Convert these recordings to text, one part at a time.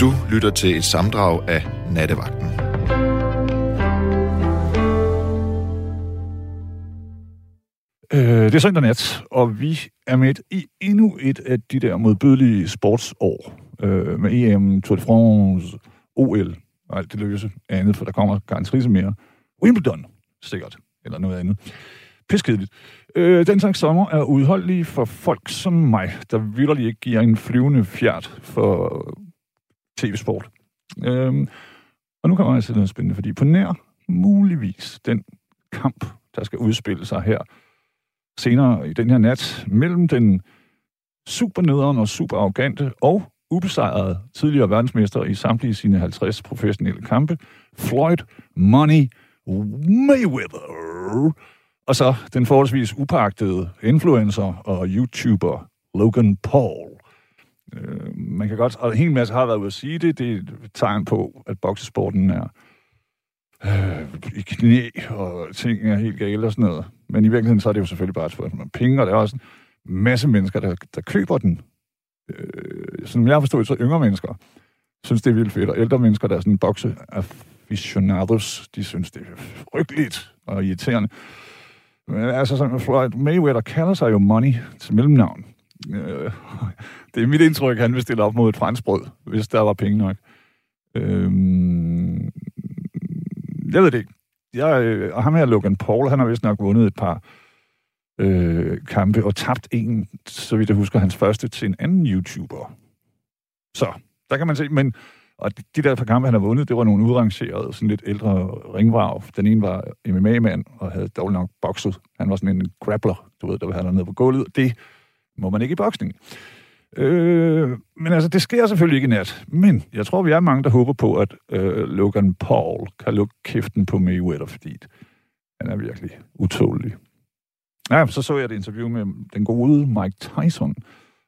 Du lytter til et samdrag af Nattevagten. Øh, det er søndag nat, og vi er med i endnu et af de der modbydelige sportsår øh, med EM, Tour de France, OL og alt det løse andet, for der kommer garanteret mere. Wimbledon, sikkert, eller noget andet. Piskedeligt. Øh, den slags sommer er udholdelig for folk som mig, der vildt ikke giver en flyvende fjert for tv-sport. Øhm, og nu kommer jeg til noget spændende, fordi på nær muligvis den kamp, der skal udspille sig her senere i den her nat, mellem den supernederen og super arrogante og ubesejrede tidligere verdensmester i samtlige sine 50 professionelle kampe, Floyd Money Mayweather. Og så den forholdsvis upagtede influencer og YouTuber Logan Paul. Øh, man kan godt, og en hel masse har været ude at sige det, det er et tegn på, at boksesporten er øh, i knæ, og ting er helt gale og sådan noget. Men i virkeligheden, så er det jo selvfølgelig bare et spørgsmål om penge, og der er også en masse mennesker, der, der køber den. Øh, som jeg har forstået, så yngre mennesker synes, det er vildt fedt, og ældre mennesker, der er sådan bokse aficionados, de synes, det er frygteligt og irriterende. Men altså, sådan, Floyd Mayweather kalder sig jo Money til mellemnavn. Øh, det er mit indtryk, at han vil stille op mod et franskbrød, hvis der var penge nok. Øh, jeg ved det ikke. Jeg, øh, og ham her, Logan Paul, han har vist nok vundet et par øh, kampe og tabt en, så vidt jeg husker, hans første til en anden YouTuber. Så, der kan man se, men og de der par kampe, han har vundet, det var nogle udrangerede, sådan lidt ældre ringvarv. Den ene var MMA-mand og havde dårligt nok bokset. Han var sådan en grappler, du ved, der var han nede på gulvet. Det må man ikke i boksning. Øh, men altså, det sker selvfølgelig ikke i nat. Men jeg tror, vi er mange, der håber på, at øh, Logan Paul kan lukke kæften på Mayweather, fordi han er virkelig utålig. Ja, så så jeg et interview med den gode Mike Tyson,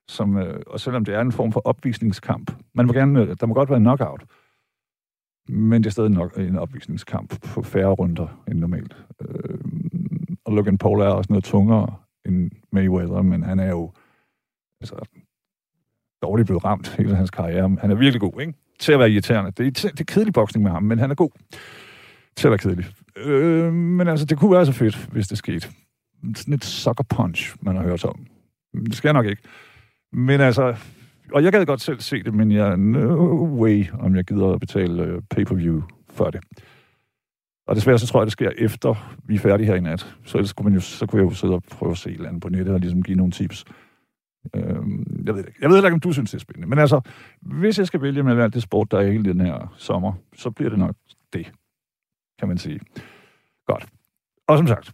som, øh, og selvom det er en form for opvisningskamp, man må gerne, øh, der må godt være en knockout, men det er stadig nok en opvisningskamp på færre runder end normalt. Øh, og Logan Paul er også noget tungere end Mayweather, men han er jo altså, dårligt blevet ramt hele hans karriere. Han er virkelig god, ikke? Til at være irriterende. Det er, det er kedelig boksning med ham, men han er god til at være kedelig. Øh, men altså, det kunne være så fedt, hvis det skete. Sådan et sucker punch, man har hørt om. Det skal jeg nok ikke. Men altså, og jeg gad godt selv se det, men jeg no way, om jeg gider at betale øh, pay-per-view for det. Og desværre så tror jeg, det sker efter vi er færdige her i nat. Så ellers kunne, man jo, så kunne jeg jo sidde og prøve at se et eller andet på nettet og ligesom give nogle tips. Øhm, jeg ved ikke. Jeg ved ikke, om du synes, det er spændende. Men altså, hvis jeg skal vælge mellem alt det sport, der er hele den her sommer, så bliver det nok det, kan man sige. Godt. Og som sagt,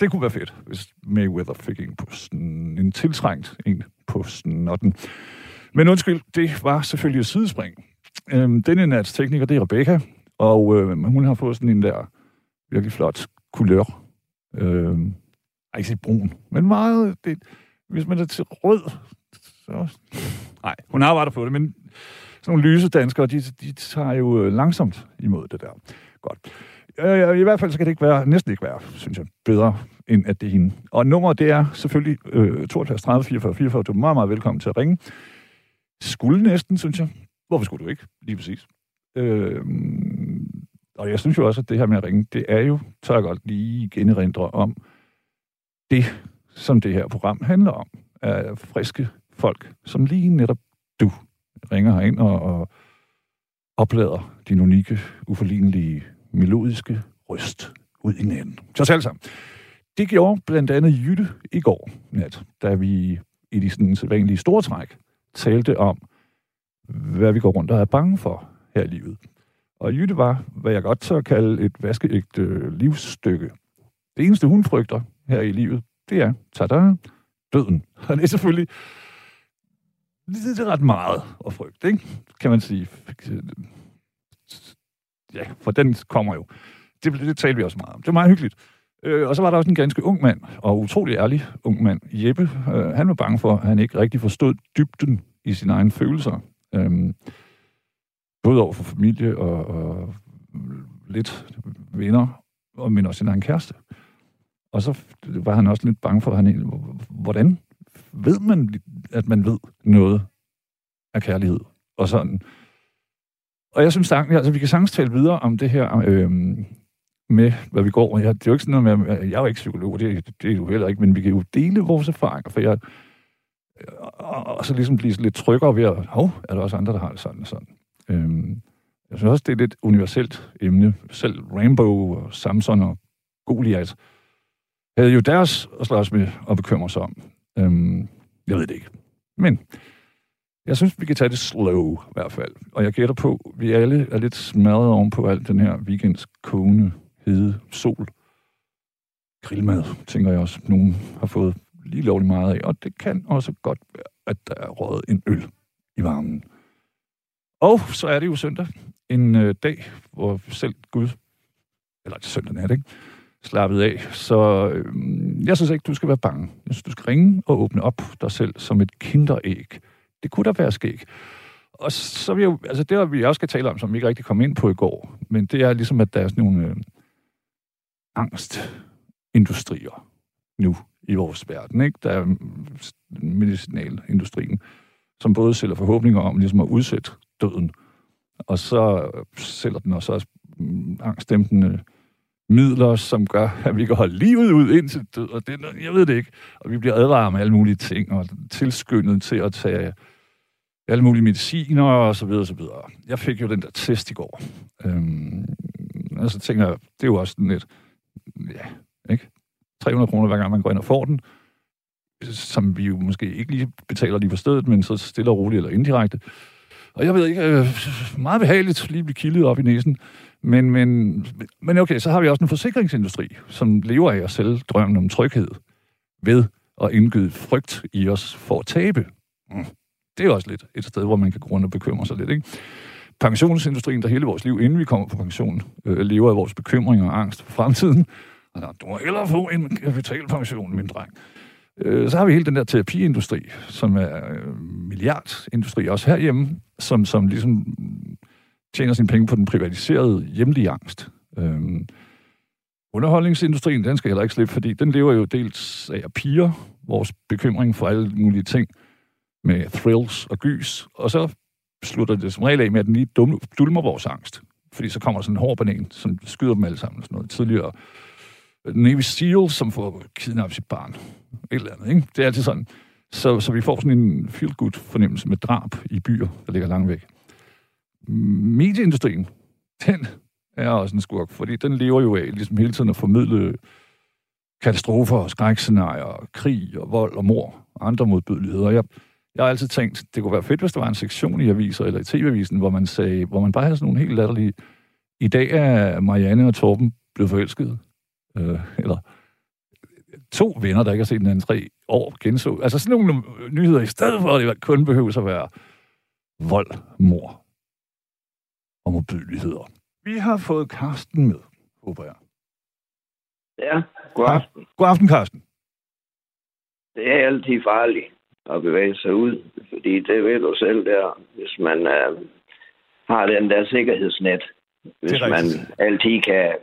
det kunne være fedt, hvis Mayweather fik en på sådan, en tiltrængt en på snotten. Men undskyld, det var selvfølgelig et sidespring. Øhm, denne nats tekniker, det er Rebecca, og øh, hun har fået sådan en der virkelig flot kulør. Øh, ikke brun, men meget... Det, hvis man er til rød, så... Nej, hun arbejder på det, men sådan nogle lyse danskere, de, de tager jo øh, langsomt imod det der. Godt. Øh, I hvert fald så kan det ikke være, næsten ikke være, synes jeg, bedre, end at det er hende. Og nummeret, det er selvfølgelig øh, 72 30 44 44. Du er meget, meget velkommen til at ringe. Skulle næsten, synes jeg. Hvorfor skulle du ikke? Lige præcis. Øh, og jeg synes jo også, at det her med at ringe, det er jo, tør jeg godt lige generindre om det, som det her program handler om. Er friske folk, som lige netop du ringer herind og, og oplader din unikke, uforlignelige, melodiske røst ud i natten. Så os sammen. Det gjorde blandt andet Jytte i går nat, da vi i de sådan sædvanlige store træk talte om, hvad vi går rundt og er bange for her i livet. Og Jytte var, hvad jeg godt tør kalde et vaskeægte øh, livsstykke. Det eneste, hun frygter her i livet, det er, tada, døden. Og det er selvfølgelig det er ret meget at frygte, ikke? kan man sige. Ja, for den kommer jo. Det, det talte vi også meget om. Det var meget hyggeligt. Øh, og så var der også en ganske ung mand, og utrolig ærlig ung mand, Jeppe. Øh, han var bange for, at han ikke rigtig forstod dybden i sine egne følelser. Øh, både over for familie og, og lidt venner, og men også sin egen kæreste. Og så var han også lidt bange for, at han, hvordan ved man, at man ved noget af kærlighed? Og sådan, Og jeg synes, at altså, vi kan sagtens tale videre om det her øh, med, hvad vi går. Jeg, det er jo ikke sådan noget med, jeg er jo ikke psykolog, det, det er du heller ikke, men vi kan jo dele vores erfaringer, for jeg, og, og så ligesom blive lidt tryggere ved at, hov, er der også andre, der har det sådan og sådan. Øhm, jeg synes også, det er et lidt universelt emne. Selv Rainbow og Samson og Goliath havde jo deres at slås med og bekymre sig om. Øhm, jeg ved det ikke. Men jeg synes, vi kan tage det slow i hvert fald. Og jeg gætter på, at vi alle er lidt smadret oven på alt den her weekends kogende, hede sol. Grillmad, tænker jeg også, nogen har fået lige lovligt meget af. Og det kan også godt være, at der er røget en øl i varmen. Og så er det jo søndag. En øh, dag, hvor selv Gud, eller det søndag nat, ikke? slappet af. Så øh, jeg synes ikke, du skal være bange. Jeg synes, du skal ringe og åbne op dig selv som et kinderæg. Det kunne da være skæg. Og så vil jeg, altså det, vi også skal tale om, som vi ikke rigtig kom ind på i går, men det er ligesom, at der er sådan nogle øh, angstindustrier nu i vores verden. Ikke? Der er medicinalindustrien, som både sælger forhåbninger om ligesom at udsætte døden, og så sælger den også også angstdæmpende midler, som gør, at vi kan holde livet ud indtil død, og det, jeg ved det ikke. Og vi bliver advaret med alle mulige ting, og tilskyndet til at tage alle mulige mediciner, og så videre, og så videre. Jeg fik jo den der test i går. Øhm, og så tænker jeg, det er jo også lidt, ja, ikke? 300 kroner hver gang man går ind og får den, som vi jo måske ikke lige betaler lige på stedet, men så stille og roligt eller indirekte. Og jeg ved ikke, øh, meget behageligt lige blive kildet op i næsen. Men, men, men okay, så har vi også en forsikringsindustri, som lever af at sælge drømmen om tryghed ved at indgyde frygt i os for at tabe. Mm. Det er også lidt et sted, hvor man kan grunde og bekymre sig lidt, ikke? Pensionsindustrien, der hele vores liv, inden vi kommer på pension, øh, lever af vores bekymringer og angst for fremtiden. Altså, du må hellere få en kapitalpension, min dreng. Øh, så har vi hele den der terapiindustri, som er øh, milliardindustri, også herhjemme, som, som ligesom tjener sine penge på den privatiserede hjemlige angst. Øhm, underholdningsindustrien, den skal heller ikke slippe, fordi den lever jo dels af at piger, vores bekymring for alle mulige ting med thrills og gys, og så slutter det som regel af med, at den lige dulmer vores angst. Fordi så kommer der sådan en hård banan, som skyder dem alle sammen. Sådan noget. Tidligere Navy SEAL, som får kidnappet sit barn. Et eller andet, ikke? Det er altid sådan. Så, så vi får sådan en feel-good fornemmelse med drab i byer, der ligger langt væk. Medieindustrien, den er også en skurk, fordi den lever jo af ligesom hele tiden at formidle katastrofer og skrækscenarier, og krig og vold og mor og andre modbydeligheder. Jeg, jeg har altid tænkt, det kunne være fedt, hvis der var en sektion i aviser eller i tv-avisen, hvor man sagde, hvor man bare havde sådan nogle helt latterlige... I dag er Marianne og Torben blevet forelsket. Øh, eller to venner, der ikke har set den tre år, genså. Altså sådan nogle nyheder, i stedet for, at det kun behøver at være vold, mor og modbydeligheder. Vi har fået Karsten med, håber jeg. Ja, god aften. God aften, Karsten. Det er altid farligt at bevæge sig ud, fordi det ved du selv der, hvis man uh, har den der sikkerhedsnet, hvis man altid kan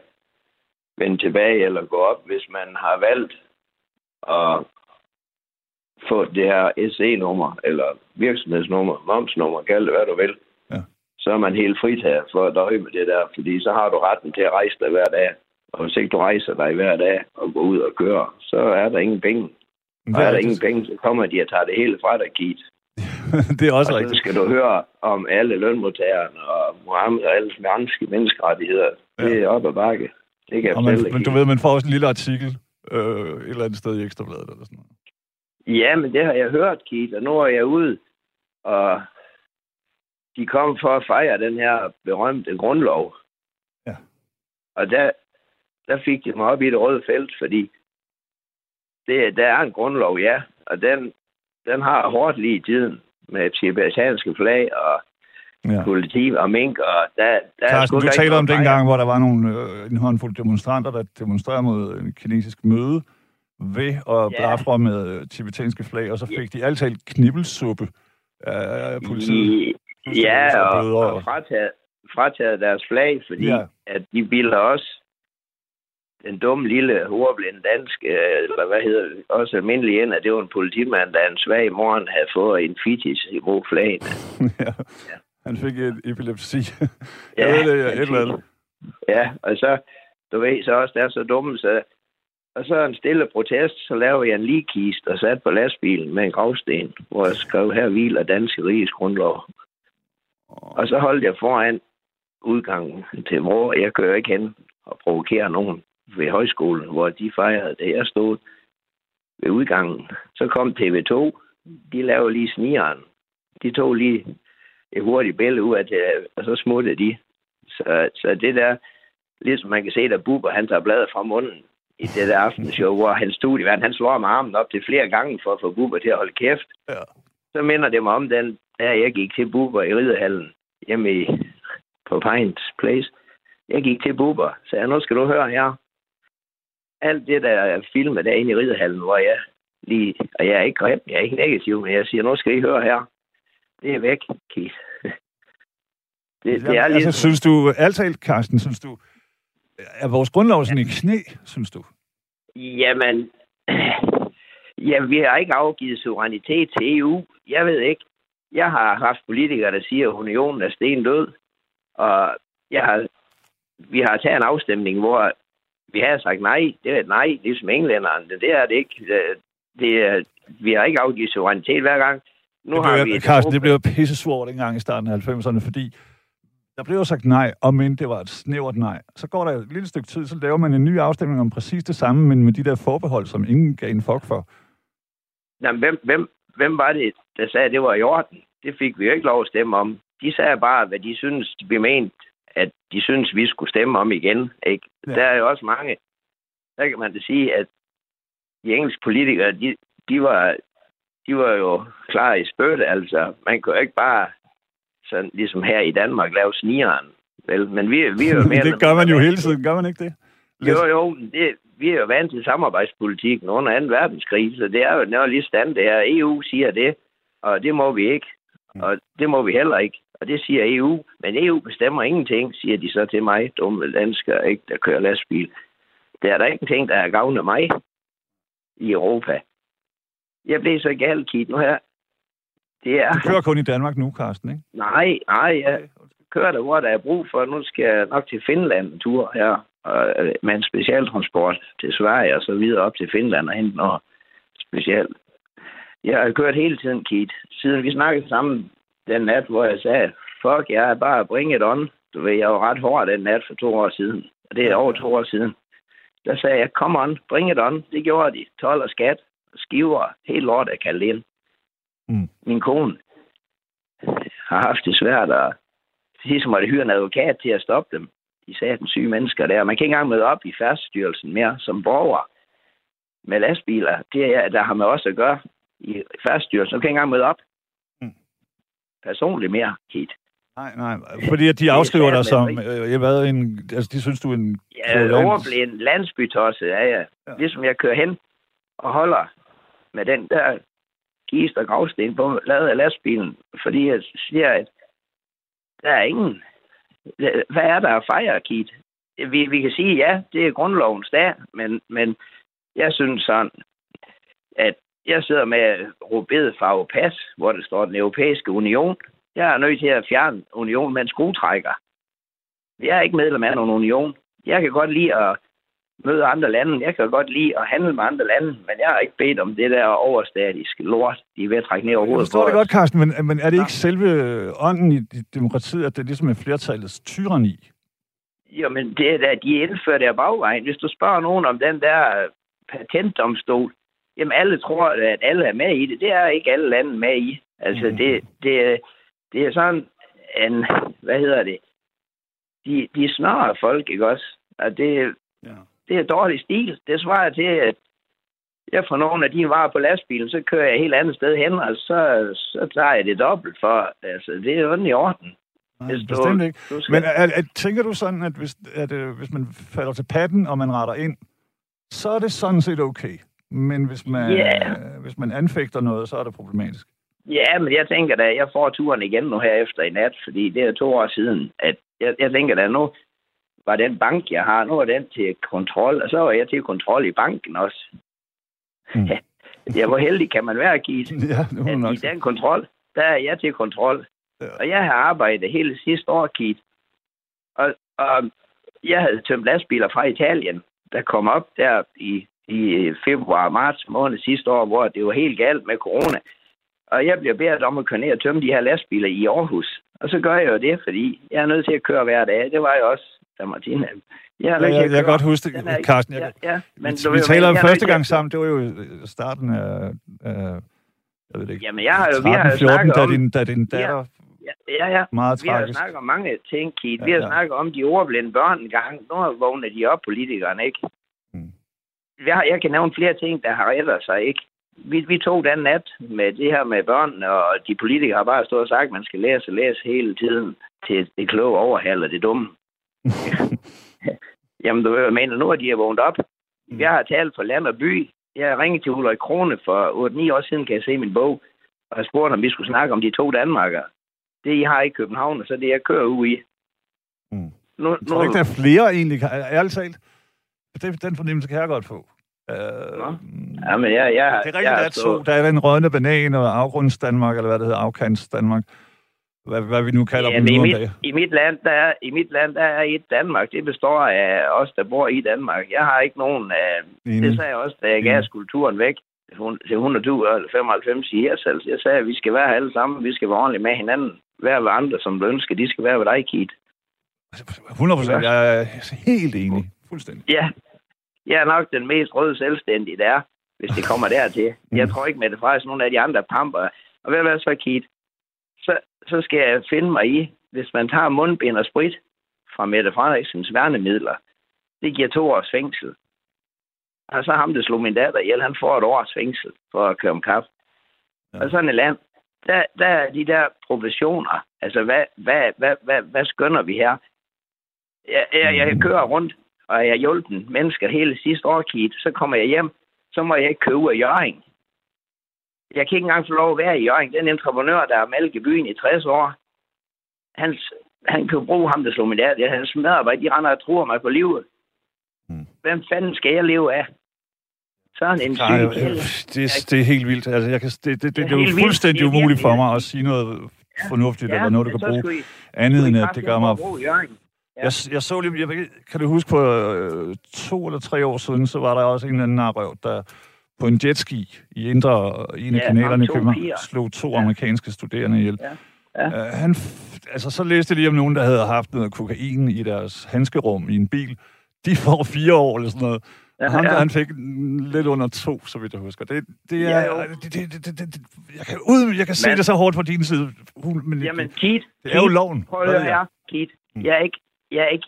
vende tilbage eller gå op, hvis man har valgt at få det her SE-nummer, eller virksomhedsnummer, momsnummer, kald det hvad du vil, ja. så er man helt fritaget for at døje med det der, fordi så har du retten til at rejse dig hver dag. Og hvis ikke du rejser dig hver dag og går ud og kører, så er der ingen penge. Og er der ingen penge, så kommer de og tager det hele fra dig, Keith. det er også og rigtigt. så skal du høre om alle lønmodtagerne og Mohammed og alle menneske menneskerettigheder. Ja. Det er op ad bakke. Det kan jeg man, men du ved, man får også en lille artikel øh, et eller andet sted i Ekstrabladet eller sådan noget. Ja, men det har jeg hørt, Keith, og nu er jeg ude, og de kom for at fejre den her berømte grundlov. Ja. Og der, der fik de mig op i det røde felt, fordi det, der er en grundlov, ja, og den, den har hårdt lige i tiden med tibetanske flag og ja. politi og mink. Og der, der Karsten, du taler om dengang, hvor der var nogle, øh, en håndfuld demonstranter, der demonstrerede mod en kinesisk møde ved at ja. blafre med øh, tibetanske flag, og så fik de altid knibbelsuppe af politiet. Ja, og, og frataget, frataget deres flag, fordi ja. at de bilder også den dumme lille ordblinde dansk, øh, eller hvad hedder det, også almindelig ind, at det var en politimand, der en svag morgen havde fået en fitis i brug flagene. ja. ja. Han fik et epilepsi. ja, jeg ved det, et eller andet. Ja, og så, du ved, så også, der er så dumme, så og så en stille protest, så lavede jeg en ligekist og sat på lastbilen med en gravsten, hvor jeg skrev, her hviler danske riges grundlov. Og så holdt jeg foran udgangen til mor. Jeg kører ikke hen og provokerer nogen ved højskolen, hvor de fejrede det. Jeg stod ved udgangen. Så kom TV2. De lavede lige snigeren. De tog lige et hurtigt billede ud af det, og så smuttede de. Så, så det der, ligesom man kan se, der Bubber, han tager bladet fra munden i det der aftenshow, hvor han studievært, han slår med armen op til flere gange for at få Bubber til at holde kæft. Ja. Så minder det mig om den, der jeg gik til Bubber i Ridehallen hjemme i, på Pines Place. Jeg gik til Bubber, så jeg, nu skal du høre her. Alt det, der er filmet derinde i Ridehallen, hvor jeg lige, og jeg er ikke grim, jeg er ikke negativ, men jeg siger, nu skal I høre her. Det er væk, Keith. Det, det er. Altså, synes du, altalt, Carsten, synes du, er vores grundlov sådan i knæ, synes du? Jamen, ja, vi har ikke afgivet suverænitet til EU. Jeg ved ikke. Jeg har haft politikere, der siger, at unionen er sten død. Og jeg har, vi har taget en afstemning, hvor vi har sagt nej. Det er et nej, ligesom englænderne. Det er det ikke. Det er, vi har ikke afgivet suverænitet hver gang. Nu det blev, har vi Carsten, det blev pisse svårt dengang i starten af 90'erne, fordi der blev jo sagt nej, og men det var et snævert nej. Så går der et lille stykke tid, så laver man en ny afstemning om præcis det samme, men med de der forbehold, som ingen gav en fuck for. Jamen, hvem, hvem, hvem var det, der sagde, at det var i orden? Det fik vi jo ikke lov at stemme om. De sagde bare, hvad de synes, de ment, at de synes, vi skulle stemme om igen. Ikke? Ja. Der er jo også mange, der kan man da sige, at de engelske politikere, de, de, var, de var jo klar i spøtte, altså. Man kunne ikke bare sådan, ligesom her i Danmark, lave snigeren. Vel, men vi, vi er jo mere... det gør man jo hele tiden, gør man ikke det? Lidt. Jo, jo, det, vi er jo vant til samarbejdspolitikken under 2. verdenskrig, så det er jo noget lige stand, det er. EU siger det, og det må vi ikke. Mm. Og det må vi heller ikke. Og det siger EU. Men EU bestemmer ingenting, siger de så til mig, dumme danskere, ikke, der kører lastbil. Der er der ingenting, der er gavn af mig i Europa. Jeg blev så galt, Kit. Nu her, det er... Du kører kun i Danmark nu, Carsten, ikke? Nej, nej, jeg kører der, hvor der er brug for. Nu skal jeg nok til Finland en tur her, og, øh, med en specialtransport til Sverige og så videre op til Finland og hente noget specielt. Jeg har kørt hele tiden, Kit. Siden vi snakkede sammen den nat, hvor jeg sagde, fuck, jeg er bare bring it on. Du ved, jeg var ret hård den nat for to år siden. Og det er over to år siden. Der sagde jeg, come on, bring it on. Det gjorde de. 12 og skat, skiver, helt lort kaldt ind. Mm. Min kone har haft det svært, og sidst måtte hyre en advokat til at stoppe dem. De sagde, den syge mennesker der. Man kan ikke engang møde op i færdsstyrelsen mere som borger med lastbiler. Det er, der har man også at gøre i færdsstyrelsen. Man kan ikke engang møde op mm. personligt mere, Kit. Nej, nej, fordi at de afskriver dig som, øh, jeg ved, en, altså de synes, du er en... Ja, overblind landsbytosse er jeg. Ja. Ligesom jeg kører hen og holder med den der kist og gravsten på, lavet af lastbilen, fordi jeg siger, at der er ingen... Hvad er der at fejre, Kit? Vi, vi kan sige, ja, det er grundlovens dag, men, men jeg synes sådan, at jeg sidder med rubedfarve pas, hvor det står den europæiske union. Jeg er nødt til at fjerne union med en skruetrækker. Jeg er ikke medlem af nogen union. Jeg kan godt lide at møde andre lande. Jeg kan godt lide at handle med andre lande, men jeg har ikke bedt om det der overstatiske lort, de er ved at trække ned over hovedet. Jeg forstår det godt, Carsten, men, men er det ikke selve ånden i demokratiet, at det ligesom er flertallets tyranni? Jo, men det er da, de indfører af bagvejen. Hvis du spørger nogen om den der patentdomstol, jamen alle tror, at alle er med i det. Det er ikke alle lande med i. Altså, mm. det, det, det er sådan en, hvad hedder det, de, de snarere folk, ikke også? Og det, ja det er dårlig stil. Det svarer til, at jeg får nogle af de varer på lastbilen, så kører jeg et helt andet sted hen, og så, så tager jeg det dobbelt for. Altså, det er jo i orden. Nej, hvis bestemt du, ikke. Du skal... Men er, er, tænker du sådan, at hvis, at, øh, hvis man falder til patten, og man retter ind, så er det sådan set okay. Men hvis man, yeah. øh, hvis man anfægter noget, så er det problematisk. Ja, men jeg tænker da, jeg får turen igen nu her efter i nat, fordi det er to år siden, at jeg, jeg tænker da, nu, var den bank, jeg har, nu er den til kontrol, og så var jeg til kontrol i banken også. Mm. Ja, hvor heldig kan man være, Keith? Ja, det at nok. I den kontrol, der er jeg til kontrol. Ja. Og jeg har arbejdet hele sidste år, Kit. Og, og jeg havde tømt lastbiler fra Italien, der kom op der i, i februar og marts måned sidste år, hvor det var helt galt med corona. Og jeg bliver bedt om at køre ned og tømme de her lastbiler i Aarhus. Og så gør jeg jo det, fordi jeg er nødt til at køre hver dag. Det var jeg også, da Martin jeg, ja, jeg, jeg kan godt huske det, Carsten. Jeg, ja, ja, men vi, vi taler om første gang sammen, det var jo starten af, af jeg ved ikke, Jamen, jeg har jo, 13, vi har 14, da din, da din datter ja, ja, ja. Meget vi har snakket om mange ting, Keith. Ja, vi har ja. snakket om de ordblinde børn en gang. Nu vågner de op, politikerne, ikke? Hmm. Jeg, jeg kan nævne flere ting, der har rettet sig, ikke? Vi, vi tog den nat med det her med børnene, og de politikere har bare stået og sagt, at man skal læse og læse hele tiden til det kloge overhaler det dumme. Jamen, du mener, nu er de vågnet op. Mm. Jeg har talt for land og by. Jeg ringede til Ulrik Krone for 8-9 år siden, kan jeg se min bog, og jeg spurgte, om vi skulle snakke om de to Danmarker. Det, I har i København, og så det, jeg kører ud i. Mm. Nu, jeg tror nu, ikke, der er flere egentlig, ærligt talt. Det, den fornemmelse kan jeg godt få. Uh, ja, men jeg, jeg, det er rigtigt, jeg, der er to. Der er den rødne banan og afgrunds Danmark, eller hvad det hedder, afkants Danmark hvad, hvad vi nu kalder ja, dem nu i mit, i mit land, der er, I mit land, der er et Danmark. Det består af os, der bor i Danmark. Jeg har ikke nogen af... Uh, det sagde jeg også, da jeg gav kulturen væk til 195 i Hirsals. Jeg sagde, at vi skal være alle sammen. Vi skal være ordentligt med hinanden. Hver ved andre, som du ønsker, de skal være ved dig, Kit. 100 procent. Jeg er helt enig. Fuldstændig. Ja. Jeg er nok den mest røde selvstændige, der er, hvis det kommer dertil. Jeg mm. tror ikke, med det faktisk nogle af de andre pamper. Og hvad er så, Kit? Så, skal jeg finde mig i, hvis man tager mundbind og sprit fra Mette Frederiksens værnemidler, det giver to års fængsel. Og så ham, der slog min datter ihjel, han får et års fængsel for at køre om kaffe. Ja. Og sådan et land, der, der er de der professioner. Altså, hvad, hvad, hvad, hvad, hvad skønner vi her? Jeg, jeg, jeg kører rundt, og jeg hjulpet mennesker hele sidste år, Kit. Så kommer jeg hjem, så må jeg ikke køre ud af Jørgen. Jeg kan ikke engang få lov at være i Jørgen. Den entreprenør, der har malket i byen i 60 år, hans, han kan bruge ham, der slog min datter. Hans medarbejder, de render og tror mig på livet. Mm. Hvem fanden skal jeg leve af? Sådan en Nej, det, det er helt vildt. Altså, jeg kan, det, det, det, det, det er jo fuldstændig vildt. umuligt for mig at sige noget fornuftigt, ja, eller noget, du kan bruge. I, andet end, at det gør mig... Ja. Jeg, jeg så lige, jeg, kan du huske på øh, to eller tre år siden, så var der også en eller anden narrøv, der på en jetski i indre, en af ja, kanalerne i København slog to ja. amerikanske studerende ihjel. Ja. Ja. Uh, han, altså, så læste jeg lige om nogen, der havde haft noget kokain i deres handskerum i en bil. De får fire år eller sådan noget. Ja, ham, ja. han fik lidt under to, så vidt jeg husker. Det, det er, ja, det, det, det, det, det, jeg kan, ud, jeg kan se men, det så hårdt på din side. Men jamen, det, Keith, det er jo loven. Prøv at høre Keith. Jeg er ikke, jeg er ikke,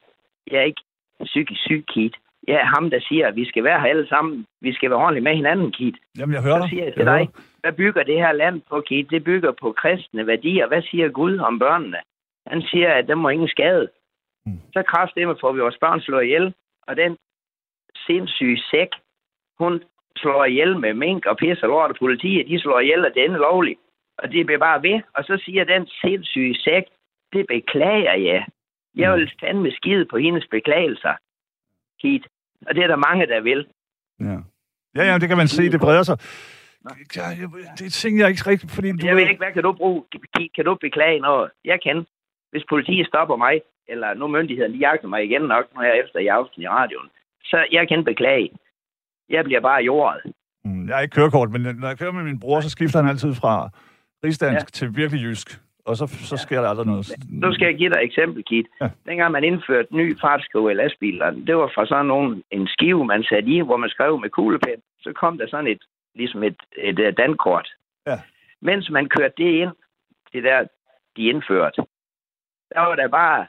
jeg er ikke psykisk syg, Keith. Jeg er ham, der siger, at vi skal være her alle sammen. Vi skal være ordentligt med hinanden, Keith. Jamen, jeg hører dig. Så siger jeg til jeg dig, hvad bygger det her land på, Keith? Det bygger på kristne værdier. Hvad siger Gud om børnene? Han siger, at der må ingen skade. Mm. Så kraftedeme får vi vores børn slået ihjel, og den sindssyge sæk. Hun slår ihjel med mink og pisser lort, og politiet de slår ihjel, og det er lovligt. Og det bliver bare ved. Og så siger den sindssyge sæk, det beklager jeg. Jeg vil fandme skide på hendes beklagelser. Keith. Og det er der mange, der vil. Ja. Ja, ja, det kan man se, det breder sig. Ja, det er ting, jeg ikke rigtig... Fordi du jeg ved ikke, hvad kan du bruge? Kan du beklage noget? Jeg kan. Hvis politiet stopper mig, eller nu myndigheden, de jagter mig igen nok, når jeg er efter i aften i radioen, så jeg kan beklage. Jeg bliver bare jordet. Mm, jeg har ikke kørekort, men når jeg kører med min bror, så skifter han altid fra rigsdansk ja. til virkelig jysk. Og så, så sker ja. der aldrig noget. Nu skal jeg give dig et eksempel, Kit. Ja. Dengang man indførte ny fartskrive i lastbilerne, det var fra sådan nogen, en skive, man satte i, hvor man skrev med kuglepen. Så kom der sådan et, ligesom et, et, et dankort. Ja. Mens man kørte det ind, det der, de indførte, der var der bare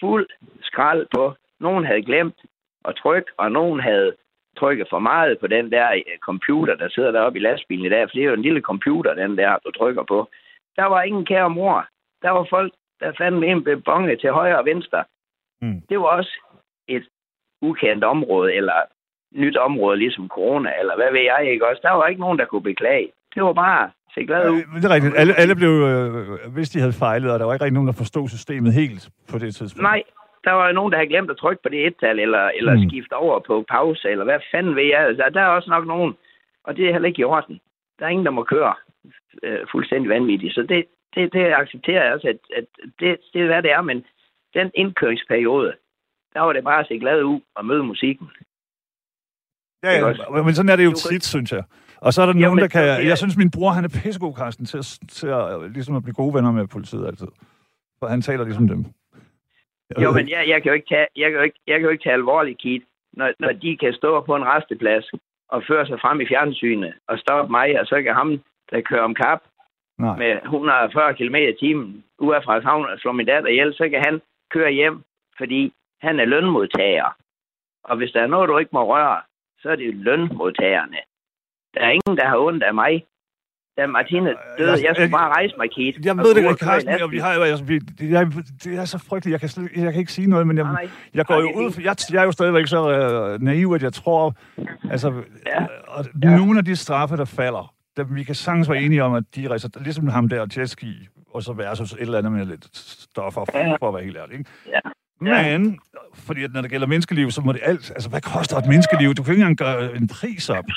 fuld skrald på. Nogen havde glemt at trykke, og nogen havde trykket for meget på den der øh, computer, der sidder deroppe i lastbilen i dag, for det er jo en lille computer, den der, du trykker på. Der var ingen kære mor. Der var folk, der fandt en bebonge til højre og venstre. Mm. Det var også et ukendt område, eller nyt område, ligesom corona, eller hvad ved jeg ikke også. Der var ikke nogen, der kunne beklage. Det var bare se glad ud. Ja, det er rigtigt. Alle, alle blev, øh, hvis de havde fejlet, og der var ikke rigtig nogen, der forstod systemet helt på det tidspunkt. Nej, der var nogen, der havde glemt at trykke på det et-tal, eller, eller mm. skifte over på pause, eller hvad fanden ved jeg. Der, der er også nok nogen, og det er heller ikke i orden. Der er ingen, der må køre. Øh, fuldstændig vanvittigt. Så det, det, det accepterer jeg også, at, at det, det er, hvad det er, men den indkøringsperiode, der var det bare at se glad ud og møde musikken. Ja, ja, men sådan er det jo tit, synes jeg. Og så er der jo, nogen, der kan... Jeg, jeg synes, min bror, han er pissegod, Carsten, til at, til at, ligesom at blive gode venner med politiet altid. For han taler ligesom dem. Jeg jo, men jeg, jeg, kan jo ikke tage, jeg, kan jo ikke, jeg kan jo ikke tage alvorligt, Kit, når, når de kan stå på en resteplads og føre sig frem i fjernsynet og stoppe mig, og så kan ham, der kører om kap Nej. med 140 km i timen ude af havn og slå min datter ihjel, så kan han køre hjem, fordi han er lønmodtager. Og hvis der er noget, du ikke må røre, så er det lønmodtagerne. Der er ingen, der har ondt af mig. Da Martine døde, jeg, jeg skulle bare rejse mig, Keith. Jeg ved det ikke, Carsten, har jo, altså, vi, det, er, så frygteligt, jeg kan, slet, jeg kan ikke sige noget, men jeg, nej, jeg går jo ud, jeg, jeg er jo stadigvæk så uh, naiv, at jeg tror, altså, ja. ja. nogle af de straffe, der falder, der, vi kan sagtens være enige om, at de rejser, ligesom ham der, jetski, og så versus et eller andet med lidt stoffer, for at være helt ærlig, ikke? Ja. Men, fordi at når det gælder menneskeliv, så må det alt... Altså, hvad koster et menneskeliv? Du kan ikke engang gøre en pris op.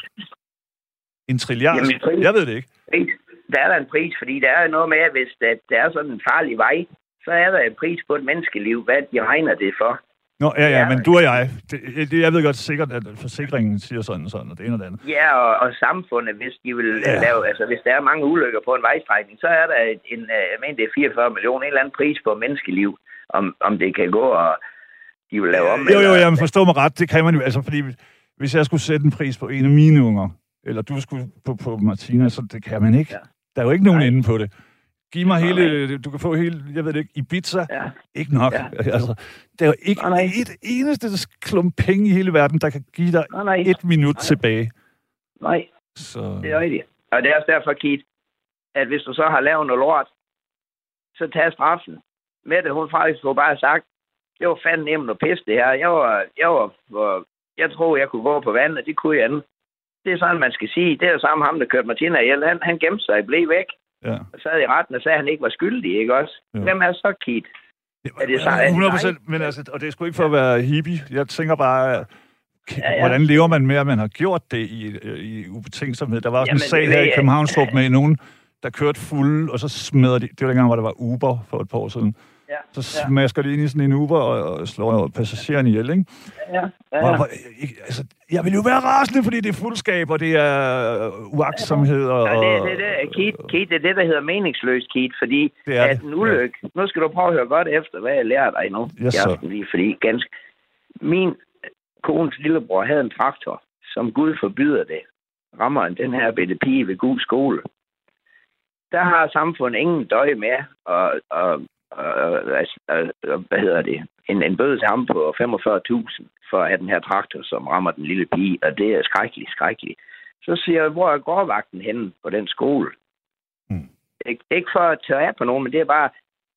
En trilliard? Jamen, pris, jeg ved det ikke. Pris, der er der en pris, fordi der er noget med, at hvis der, der er sådan en farlig vej, så er der en pris på et menneskeliv. Hvad de regner det for? Nå, ja, ja, men du og jeg, det, jeg ved godt sikkert, at forsikringen siger sådan og sådan, og det ene og det andet. Ja, og, og samfundet, hvis de vil ja. lave, altså hvis der er mange ulykker på en vejstrækning, så er der en, jeg mener, det er 44 millioner, en eller anden pris på menneskeliv, om, om det kan gå, og de vil lave om. Jo, jo, jamen forstå mig ret, det kan man jo, altså fordi hvis jeg skulle sætte en pris på en af mine unger, eller du skulle på, på Martina, så det kan man ikke. Ja. Der er jo ikke nogen Nej. inde på det. Giv mig hele, du kan få hele, jeg ved det ikke, Ibiza. Ja. Ikke nok. Ja. Altså, der er jo ikke nej, nej. et eneste klump penge i hele verden, der kan give dig nej, nej. et minut nej. tilbage. Nej, så... det er rigtigt. Og det er også derfor, Keith, at hvis du så har lavet noget lort, så tag straffen. Mette, hun faktisk kunne bare sagt, det var fandme nemt at pisse det her. Jeg var, jeg var, var jeg troede, jeg kunne gå på vandet, det kunne jeg ikke. Det er sådan, man skal sige. Det er jo samme ham, der kørte Martina ihjel. Han, han gemte sig og blev væk. Ja. Og sad i retten og sagde, at han ikke var skyldig, ikke også? Ja. Hvem er så Keith? Er det så, 100 procent, men altså, og det er sgu ikke for at være hippie. Jeg tænker bare, ja, ja. hvordan lever man med, at man har gjort det i, i ubetænksomhed? Der var også Jamen, en sag her i Københavnstrup med nogen, der kørte fuld, og så smadrede de, det var dengang, hvor der var Uber for et par år siden, Ja, så smasker de ind i sådan en Uber og, og slår passageren ihjel, ikke? Ja, ja. ja. Og, altså, jeg vil jo være rasende, fordi det er fuldskab, og det er øh, uaksomhed. Og, ja, det, det, det, Keith, Keith, det er det, der hedder meningsløst, Keith, fordi det er at en ulykke... Ja. Nu skal du prøve at høre godt efter, hvad jeg lærer dig nu. Yes, så. Lige, fordi ganske... Min kones lillebror havde en traktor, som Gud forbyder det. Rammer den her bitte pige ved god skole. Der har samfundet ingen døje med at, at øh, øh, hvad hedder det, en, en bøde til ham på 45.000 for at have den her traktor, som rammer den lille pige, og det er skrækkeligt, skrækkeligt. Så siger jeg, hvor er gårdvagten henne på den skole? Mm. Ik- ikke for at tørre af på nogen, men det er bare,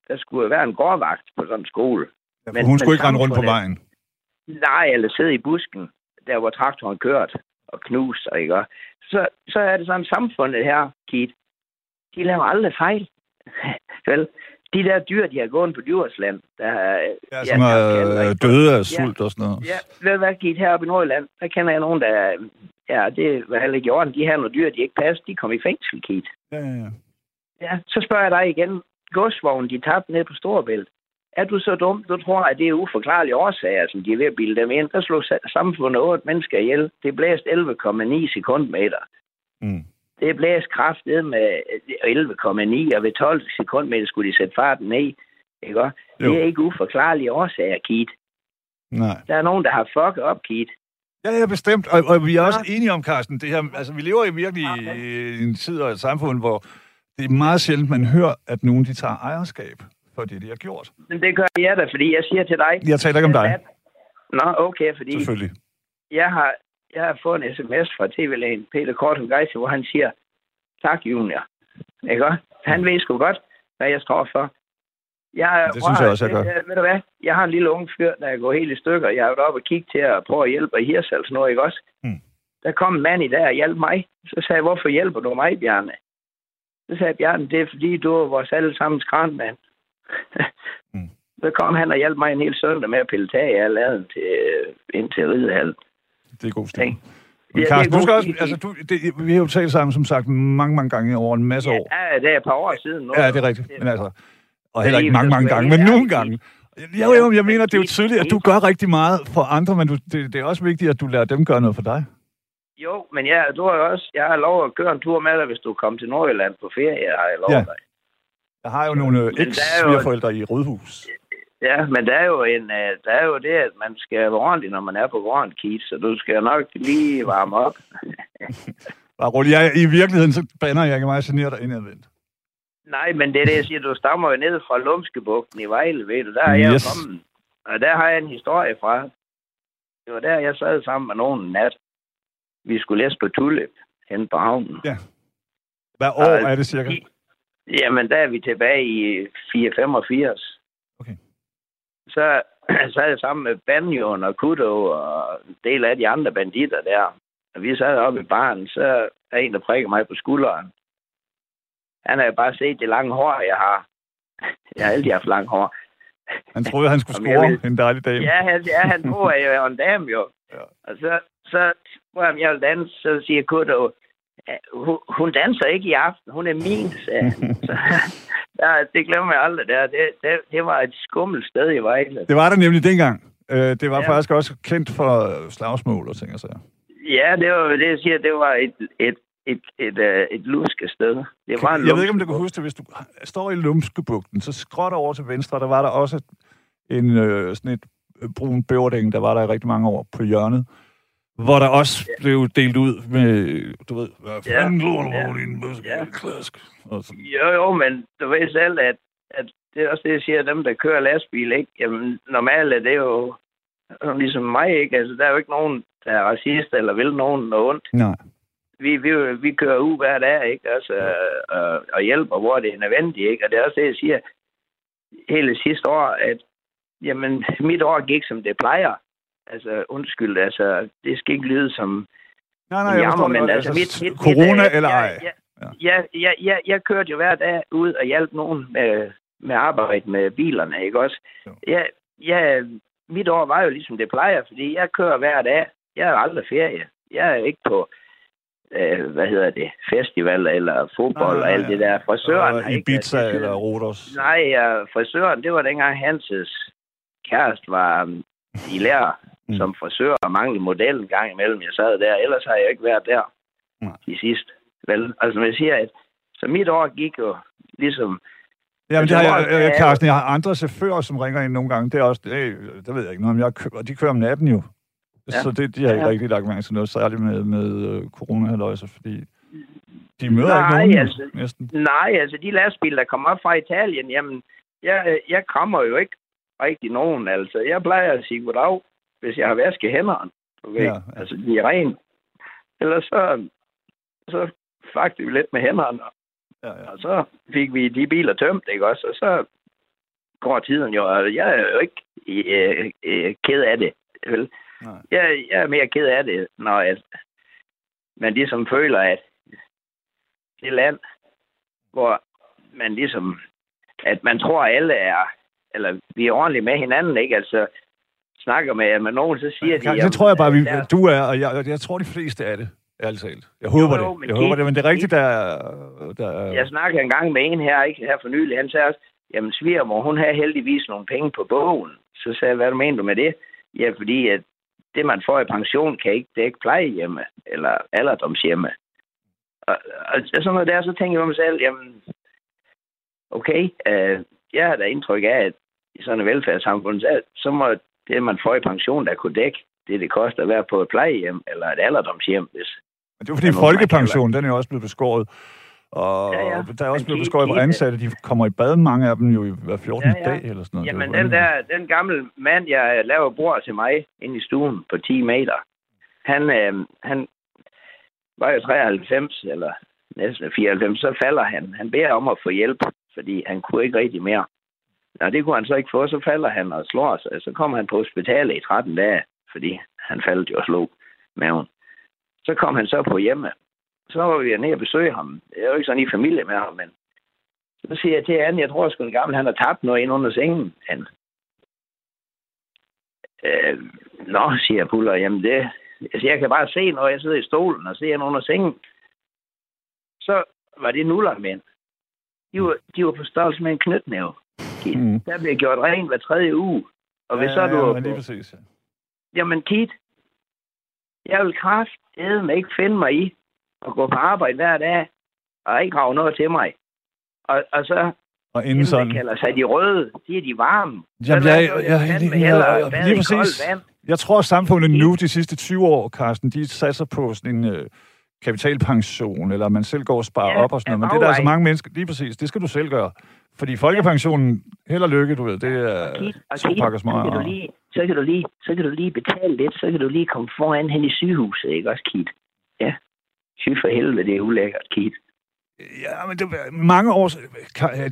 der skulle være en gårdvagt på sådan en skole. Ja, men, hun skulle ikke rende rundt på vejen? Nej, eller sidde i busken, der hvor traktoren kørt og knust, og ikke? Så, så er det sådan samfundet her, Kit. De laver aldrig fejl. Vel? De der dyr, de har gået på Djursland, der har... Ja, som er øh, døde af sult ja, og sådan noget. Ja, ved hvad, Gitt, heroppe i Nordjylland, der kender jeg nogen, der... Ja, det var heller ikke i orden. De her nogle dyr, de ikke passer, de kom i fængsel, Gitt. Ja, ja, ja. Ja, så spørger jeg dig igen. Godsvognen, de tabte ned på Storebælt. Er du så dum, du tror, at det er uforklarlige årsager, som de er ved at bilde dem ind? Der slog samfundet otte mennesker ihjel. Det blæste 11,9 sekundmeter. Mm. Det blæste kraftet med 11,9, og ved 12 sekundmeter skulle de sætte farten ned. Ikke? Det er ikke uforklarlige årsager, Keith. Nej. Der er nogen, der har fucket op, Keith. Ja, ja, bestemt. Og, og vi er også enige om, Carsten, det her, altså vi lever i virkelig i en tid og et samfund, hvor det er meget sjældent, man hører, at nogen de tager ejerskab for det, de har gjort. Men det gør jeg da, fordi jeg siger til dig... Jeg taler ikke om dig. Nå, okay, fordi... Selvfølgelig. Jeg har, jeg har fået en sms fra tv-lægen Peter Kortum Geise, hvor han siger, tak junior. Ikke Han ved sgu godt, hvad jeg står for. Jeg, det synes jeg også, jeg gør. Jeg, ved du hvad? Jeg har en lille ung fyr, der går helt i stykker. Jeg har været oppe og kigge til at prøve at hjælpe i Hirsals noget, ikke også? Hmm. Der kom en mand i dag og hjalp mig. Så sagde jeg, hvorfor hjælper du mig, Bjarne? Så sagde Bjarne, det er fordi, du er vores allesammens kranmand. hmm. Så kom han og hjalp mig en hel søndag med at pille tag af laden til, ind til Ridehallen. Det er god stil. Men Ja, Carsten, du skal også, altså, du, det, vi har jo talt sammen, som sagt, mange, mange gange over en masse år. Ja, det er et par år siden nu. Ja, det er rigtigt. Men altså, og heller ikke mange, mange gange, men nogle gange. Jo, jo, jeg mener, det er jo tydeligt, at du gør rigtig meget for andre, men du, det, det er også vigtigt, at du lader dem gøre noget for dig. Jo, men ja, du har også, jeg har lov at køre en tur med dig, hvis du kommer til Nordjylland på ferie, har jeg lov Ja. ja. dig. Jeg har jo nogle jo- eks-svigerforældre i Rødhus. Ja, men der er jo en, øh, der er jo det, at man skal være ordentlig, når man er på Grand Keys, så du skal nok lige varme op. Bare rolig. Jeg, I virkeligheden, så bander jeg ikke meget generet og indadvendt. Nej, men det er det, jeg siger, du stammer jo ned fra Lumskebugten i Vejle, ved du. Der er jeg Yes. jo kommet. Og der har jeg en historie fra. Det var der, jeg sad sammen med nogen en nat. Vi skulle læse på Tulip hen på havnen. Hvad år Nej, er det cirka? i- Jamen, der er vi tilbage i 485. Så sad jeg sammen med Banjon og Kudo og en del af de andre banditter der. Og vi sad oppe i baren, så er en, der prikker mig på skulderen. Han har jo bare set det lange hår, jeg har. Jeg har altid haft langt hår. Han troede, han skulle jeg score vil- en dejlig dag. Ja, han, ja, han tror, at jeg er en dame jo. Ja. Og så, så spurgte han, om jeg vil danse, så siger Kudo, "Ja, hun, danser ikke i aften, hun er min, sagde. Så, ja, det glemmer jeg aldrig der. Det, det, det var et skummelt sted i Vejle. Det var der nemlig dengang. Øh, det var Ja. faktisk også kendt for øh, slagsmål og ting og sager. Ja, det var det, jeg siger, det var et, et, et, et, et, et luske sted. Det var en Jeg ved ikke, om du lumske- kan huske det. Hvis du står i Lumskebugten, så skråt over til venstre, der var der også en øh, sådan et øh, brun bæverdæng, der var der i rigtig mange år på hjørnet, hvor der også blev delt ud med, du ved, hvad Ja. fanden lort Ja. din Ja. klask. Og sådan. Jo, jo, men du ved selv, at, at det er også det, jeg siger, dem, der kører lastbil, ikke? Jamen, normalt er det jo øh, ligesom mig, ikke? Altså, der er jo ikke nogen, der er racist eller vil nogen noget ondt. Nej. Vi, vi, vi kører ud hver dag, ikke? Altså, øh, og hjælper, hvor det er nødvendigt, ikke? Og det er også det, jeg siger hele sidste år, at jamen, mit år gik, som det plejer. Altså, undskyld, altså, det skal ikke lyde som Nej, nej, jeg Jammer, forstår det men altså, Altså, mit- mit- corona mit, eller jeg- ej. jeg- Ja. Ja, ja, ja, jeg kørte jo hver dag ud og hjalp nogen med, med arbejde med bilerne, ikke også? Jo. Ja, ja, mit år var jo ligesom det plejer, fordi jeg kører hver dag. Jeg er aldrig ferie. Jeg er ikke på, øh, hvad hedder det, festival eller fodbold Nej, og alt det der. Frisøren Og ikke Ibiza til eller. Rodos. Nej, ja, frisøren, det var dengang Hanses kæreste var um, i lærer Mm. som frisør og manglede model en gang imellem. Jeg sad der, ellers har jeg ikke været der Nej. de sidste. Vel, altså man siger, at så mit år gik jo ligesom... Jamen, det har jeg, jeg, hvor- Carsten, jeg har andre chauffører, som ringer ind nogle gange. Det er også, det, det ved jeg ikke noget om. Jeg kører, de kører om natten jo. Ja. Så det, de har ikke Ja. rigtig lagt mærke til noget særligt med, med uh, corona fordi de møder Nej, ikke nogen altså- næsten. Nej, altså de lastbiler, der kommer op fra Italien, jamen, jeg, jeg krammer jo ikke rigtig nogen. Altså, jeg plejer at sige goddag, hvis jeg har vasket hænderne. Okay? Ja, Ja. Altså, de er rene. Ellers så, så faktisk vi lidt med hænderne, Ja, ja. Og så fik vi de biler tømt, ikke også? Og så går tiden jo, og jeg er jo ikke øh, øh, ked af det. Vel? Nej. Jeg, jeg er mere ked af det, når at man ligesom føler, at det land, hvor man ligesom, at man tror, at alle er, eller vi er ordentligt med hinanden, ikke? Altså, snakker med, med nogen, så siger de... Carsten, jamen, det tror jeg bare, vi, der- du er, og jeg, jeg tror, de fleste er det, ærligt talt. Jeg håber jo, det. men Jeg håber Keith- det, men det er rigtigt, der, er- der er... Jeg snakkede engang med en her, ikke her for nylig, han sagde også, jamen svigermor, hun har heldigvis nogle penge på bogen. Så sagde jeg, hvad mener du med det? Ja, fordi at det, man får i pension, kan ikke dække plejehjemme eller alderdomshjemme. Og, og sådan noget der, så tænker jeg på mig selv, jamen, okay, øh, jeg har da indtryk af, at i sådan et velfærdssamfund, så, så må det, man får i pension, der kunne dække det, det koster at være på et plejehjem eller et alderdomshjem, hvis Men det er fordi Ja, nogen, man folkepension, den er jo også blevet beskåret. Og Ja, ja. der er også blevet beskåret på ansatte. De kommer i bad, mange af dem jo i hver 14. Ja, ja. dag eller sådan noget. Jamen, den der, den gamle mand, jeg laver bord til mig inde i stuen på 10 meter, han, øh, han var jo 93, eller næsten 94, så falder han. Han beder om at få hjælp, fordi han kunne ikke rigtig mere. Nå, det kunne han så ikke få, så falder han og slår sig. Så kommer han på hospitalet i 13 dage, fordi han faldt jo og slog maven. Så kom han så på hjemme. Så var vi ned og besøge ham. Jeg er jo ikke sådan i familie med ham, men så siger jeg til Anne, jeg tror sgu en gammel, han har tabt noget ind under sengen. Han. Øh, nå, siger Puller, jamen det, Altså, jeg kan bare se, når jeg sidder i stolen og ser nogen under sengen, så var det nullermænd. De var, de var på størrelse med en knytnæve. Mm. Der bliver gjort rent hver tredje uge. Og hvis ja, så er du... Ja, lige præcis, ja. Jamen, Kit, jeg vil kraft med ikke finde mig i at gå på arbejde hver dag og ikke rave noget til mig. Og, og så og inden sådan... kalder sig de røde, de er de varme. Jamen, jeg, jeg, jeg, jeg, jeg, jeg, lige præcis. Jeg tror, at samfundet nu, de sidste 20 år, Carsten, de satser på sådan en øh, kapitalpension, eller man selv går og sparer ja, op og sådan noget. Men det er der altså mange mennesker... Lige præcis, det skal du selv gøre. Fordi folkepensionen, held og lykke, du ved, det er to pakker små. Så kan, du lige, så, kan du lige, så kan du lige betale lidt, så kan du lige komme foran hen i sygehuset, ikke også, Kit? Ja. Fy for helvede, det er ulækkert, Kit. Ja, men det er mange år...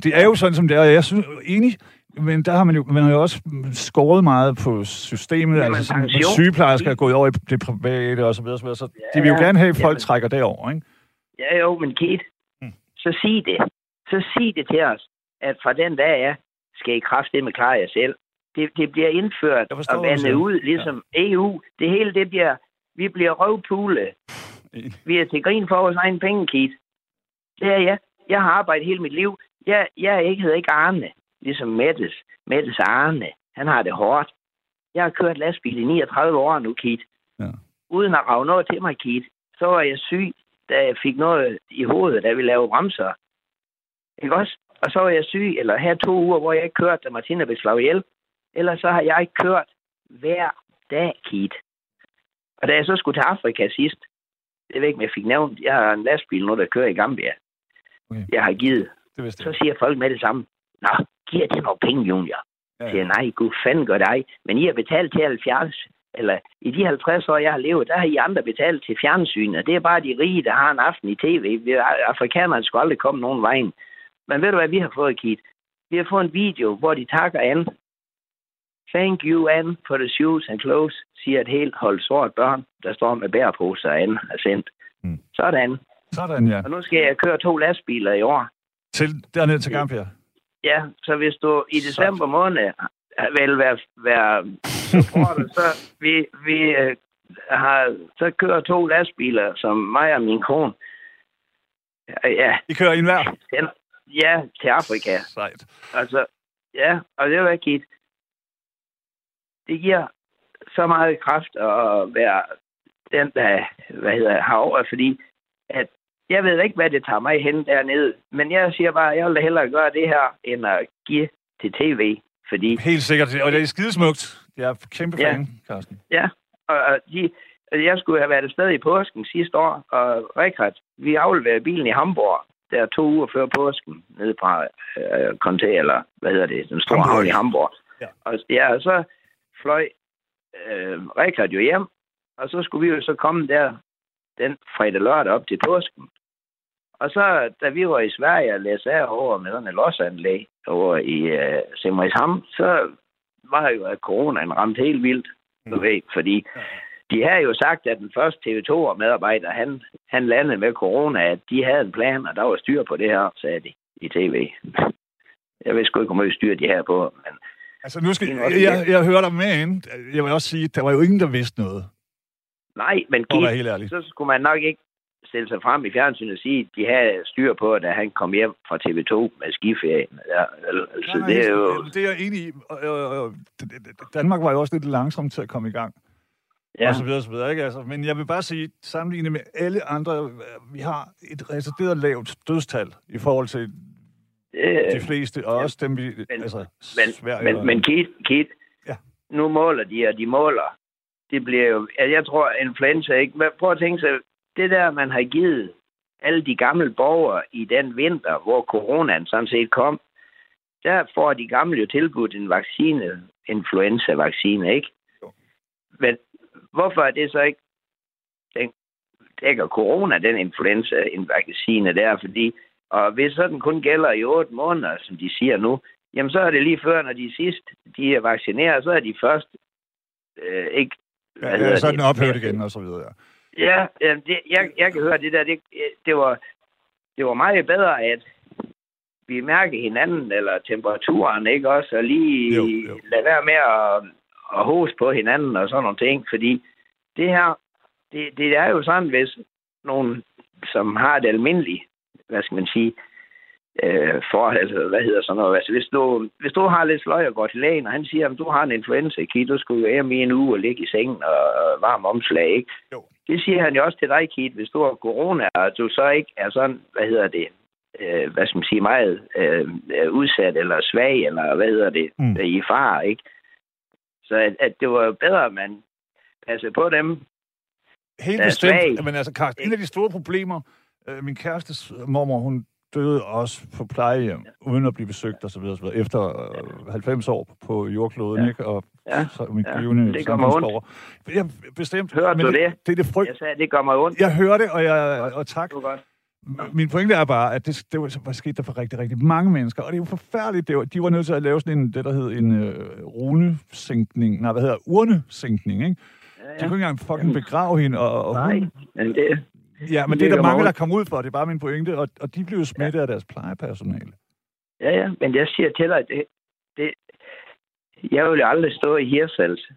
Det er jo sådan, som det er, jeg synes, enig, men der har man jo, man har jo også skåret meget på systemet, Jamen, altså sådan, sygeplejersker er gået over i det private og så videre, så, videre, så ja, de vil jo gerne have, at folk jamen, trækker derover, ikke? Ja, jo, men Kate, hmm. så sig det. Så sig det til os, at fra den dag af, skal I kraft med klare jer selv. Det, det bliver indført og vandet ud, ligesom ja. EU. Det hele, det bliver, vi bliver røvpule. Vi er til grin for vores egen penge, Kate. Det er jeg. Jeg har arbejdet hele mit liv. Jeg, jeg ikke, hedder ikke Arne, ligesom Mettes. Mettes Arne. Han har det hårdt. Jeg har kørt lastbil i 39 år nu, Kit. Ja. Uden at rave noget til mig, Kit. Så var jeg syg, da jeg fik noget i hovedet, da vi lavede bremser. Ikke også? Og så var jeg syg, eller her to uger, hvor jeg ikke kørte, da Martina blev slået ihjel. Ellers så har jeg ikke kørt hver dag, Kit. Og da jeg så skulle til Afrika sidst, det ved ikke, om jeg fik nævnt, jeg har en lastbil nu, der kører i Gambia. Okay. Jeg har givet. Det så siger folk med det samme. Nå, giver det nogle penge, Junior? Ja. Siger nej, gud fanden gør dig. Men I har betalt til 70, eller i de 50 år, jeg har levet, der har I andre betalt til fjernsynet. Det er bare de rige, der har en aften i tv. Afrikanerne skulle aldrig komme nogen vejen. Men ved du, hvad vi har fået, Kit? Vi har fået en video, hvor de takker an. Thank you, Anne, for the shoes and clothes, siger et helt hold sort børn, der står med bæreposer, Anne har sendt. Mm. Sådan. Sådan, ja. Og nu skal jeg køre to lastbiler i år. Til, derned til Gambia? Ja, så hvis du i december måned vil være, være supporter, så vi, vi øh, har, så kører to lastbiler, som mig og min kone. Ja. I kører en hver? Ja, til Afrika. Sejt. Altså, ja, og det var ikke Det giver så meget kraft at være den, der hvad hedder, har over, fordi at jeg ved ikke, hvad det tager mig hen dernede, men jeg siger bare, at jeg vil hellere gøre det her, end at give til tv, fordi... Helt sikkert, og det er skidesmukt. Jeg er kæmpe fan, ja. Carsten. Ja, og de, jeg skulle have været afsted i påsken sidste år, og Rikard, vi afleverede bilen i Hamburg, der to uger før påsken, nede fra øh, Conte, eller hvad hedder det, den store havn i Hamburg. Ja. Og ja, så fløj øh, Rikard jo hjem, og så skulle vi jo så komme der den fredag lørdag op til påsken. Og så, da vi var i Sverige og læste over med sådan et lodsanlæg over i uh, Simmerisham, så var jo, at coronaen ramte helt vildt, du mm. ved, fordi de havde jo sagt, at den første TV2-medarbejder, han, han landede med corona, at de havde en plan, og der var styr på det her, sagde de i tv. Jeg ved sgu ikke, hvor meget styr de her på, men... Altså, nu skal, jeg, jeg, jeg hører dig med ind. Jeg vil også sige, der var jo ingen, der vidste noget. Nej, men Keith, så skulle man nok ikke stille sig frem i fjernsynet og sige, at de havde styr på, at han kom hjem fra TV2 med skiferien. Ja, altså, nej, det er jo... Det er jeg enig i. Danmark var jo også lidt langsom til at komme i gang. Ja. Og så videre, så videre, ikke? Altså, men jeg vil bare sige, sammenlignet med alle andre, vi har et retarderet lavt dødstal i forhold til øh, de fleste, og ja, også dem, vi... Men, altså, men, Sverige, men, men Keith, Keith ja. nu måler de, og de måler det bliver jo... Altså, jeg tror, influenza ikke... Prøv at tænke sig, det der, man har givet alle de gamle borgere i den vinter, hvor coronaen sådan set kom, der får de gamle jo tilbudt en vaccine, influenza-vaccine, ikke? Jo. Men hvorfor er det så ikke... Den dækker corona, den influenza, en vaccine der, fordi... Og hvis så den kun gælder i otte måneder, som de siger nu, jamen så er det lige før, når de sidst de er vaccineret, så er de først øh, ikke Ja, ja så er den ophørt igen, og så videre. Ja, ja det, jeg, jeg kan høre det der. Det, det, var, det var meget bedre, at vi mærker hinanden, eller temperaturen, ikke også? Og lige jo, jo. lade være med at, at hoste på hinanden og sådan nogle ting. Fordi det her, det, det er jo sådan, hvis nogen, som har det almindelige, hvad skal man sige, øh, for, altså, hvad hedder sådan noget. Altså, hvis, du, hvis du har lidt sløj og går til lægen, og han siger, at du har en influenza, Kit, du skulle jo hjem i en uge og ligge i sengen og, og varm omslag, ikke? Jo. Det siger han jo også til dig, Kit, hvis du har corona, og du så ikke er sådan, hvad hedder det, øh, hvad skal man sige, meget øh, udsat eller svag, eller hvad hedder det, Mm. i far, ikke? Så at, at det var jo bedre, at man passede på dem. Helt bestemt. svag. Men altså, Karsten, en af de store problemer, øh, min kærestes mormor, hun døde også på plejehjem, uden at blive besøgt osv. osv. efter øh, 90 år på jordkloden, Ja. ikke? Og Ja. så min Ja. givende Det gør mig ondt. Ja, bestemt. Hørte men du det? det? Det er det frygt. Jeg sagde, det gør mig ondt. Jeg hører det, og, jeg, og tak. Det var godt. Min pointe er bare, at det, det var, var sket der for rigtig, rigtig mange mennesker, og det er jo forfærdeligt. Det var, de var nødt til at lave sådan en, det der hed en øh, runesænkning, nej, hvad hedder urnesænkning, ikke? Ja, De ja. kunne ikke engang fucking begrave hende, og, og Nej, hun, men det, Ja, men Det det er der mange, der kom ud for. Det er bare min pointe. Og, og de blev jo smittet af deres plejepersonale. ja, ja, men jeg siger til dig, det, det, jeg ville aldrig stå i Hirsals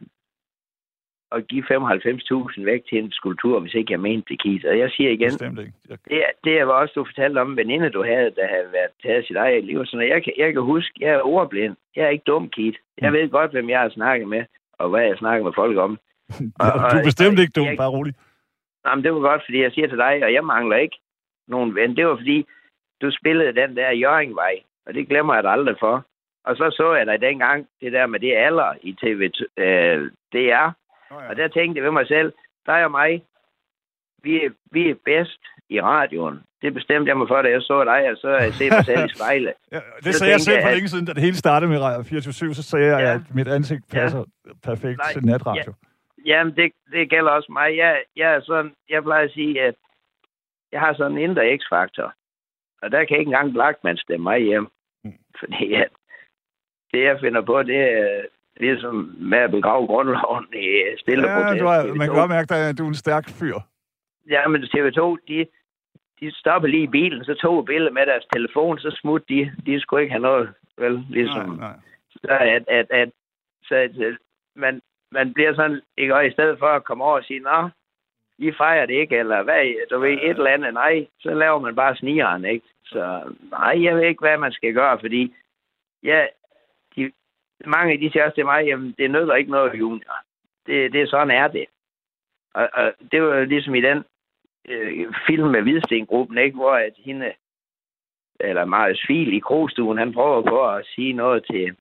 og give 95.000 væk til en skulptur, hvis ikke jeg mente det, Keith. Og jeg siger igen, Bestemt ikke. Jeg, det, er- det var også, du fortalte om en veninde, du havde, der havde været taget sit eget liv. Sådan, jeg, kan, jeg kan huske, jeg er ordblind. Jeg er ikke dum, Keith. Jeg ved godt, hvem jeg har snakket med, og hvad jeg snakker med folk om. Og- og- du er bestemt og- ikke dum, jeg- bare rolig. Jamen, det var godt, fordi jeg siger til dig, og jeg mangler ikke nogen ven. Det var fordi, du spillede den der Jørgingvej, og det glemmer jeg dig aldrig for. Og så så jeg dig dengang, det der med det alder i TV, øh, DR, Nå, ja. og der tænkte jeg ved mig selv, dig og mig, vi er, vi er bedst i radioen. Det bestemte jeg mig for, da jeg så dig, og så jeg set mig selv i spejlet. Ja, det Så sagde jeg selv for længe siden, da det hele startede med Radio 24 så sagde jeg, Ja. at mit ansigt Ja. passer perfekt Nej, til natradio. Jamen, det, det gælder også mig. Jeg, jeg, er sådan, jeg plejer at sige, at jeg har sådan en indre x-faktor. Og der kan ikke engang Blackman stemme mig hjem. Mm. Fordi at det, jeg finder på, det er ligesom med at begrave grundloven i stille Ja, protest. du har, TV2. man kan godt mærke, at du er en stærk fyr. Ja, men TV2, de, de stoppede lige i bilen, så tog et billede med deres telefon, så smut de. De skulle ikke have noget, vel, ligesom Nej, nej. så at, at, at, så at, øh, man, man bliver sådan, ikke, og i stedet for at komme over og sige, nå, I fejrer det ikke, eller hvad, du ved, et eller andet, nej, så laver man bare snigeren, ikke? Så nej, jeg ved ikke, hvad man skal gøre, fordi ja, de, mange af de siger også til mig, jamen, det nytter ikke noget, junior. Det, det er sådan er det. Og, og det var jo ligesom i den øh, film med Hvidsten-gruppen, ikke, hvor at hende, eller Marius Fil i krogstuen, han prøver på at sige noget til,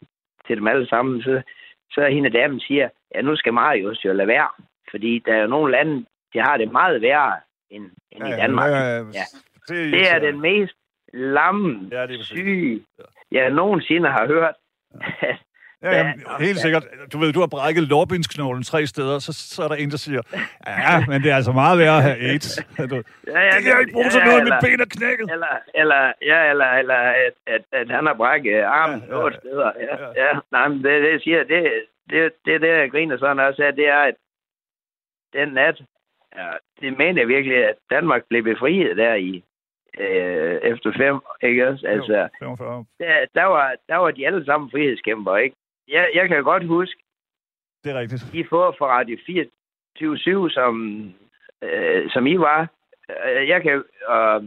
til dem alle sammen, så, så hende damen siger, ja, nu skal Marius jo lade være, fordi der er jo nogle lande, de har det meget værre end, end i Danmark. Ja, ja, Ja. Det er, Det er den mest lamme, Ja, det er syge, jeg nogensinde har hørt. Ja, jamen, helt sikkert. Du ved, du har brækket lårbindsknoglen tre steder, så, så er der en, der siger, ja, men det er altså meget værre at have AIDS. Du, Ja, ja, det kan jeg ikke bruge til noget, mit eller, ben er knækket. eller, eller, ja, eller, eller at, at, at han har brækket armen Ja, ja, ja, otte ja. steder. Ja, Ja. ja. ja. Nej, men det, det siger, det, det, det, det jeg griner sådan også af, det er, at den nat, ja, det mener jeg virkelig, at Danmark blev befriet der i øh, efter fem, ikke også? Altså, Jo, 45. der, der, var, der var de alle sammen frihedskæmper, ikke? Jeg, jeg kan godt huske, Det er rigtigt. de få fra Radio 24 som, øh, som I var. Øh, Jeg kan, øh,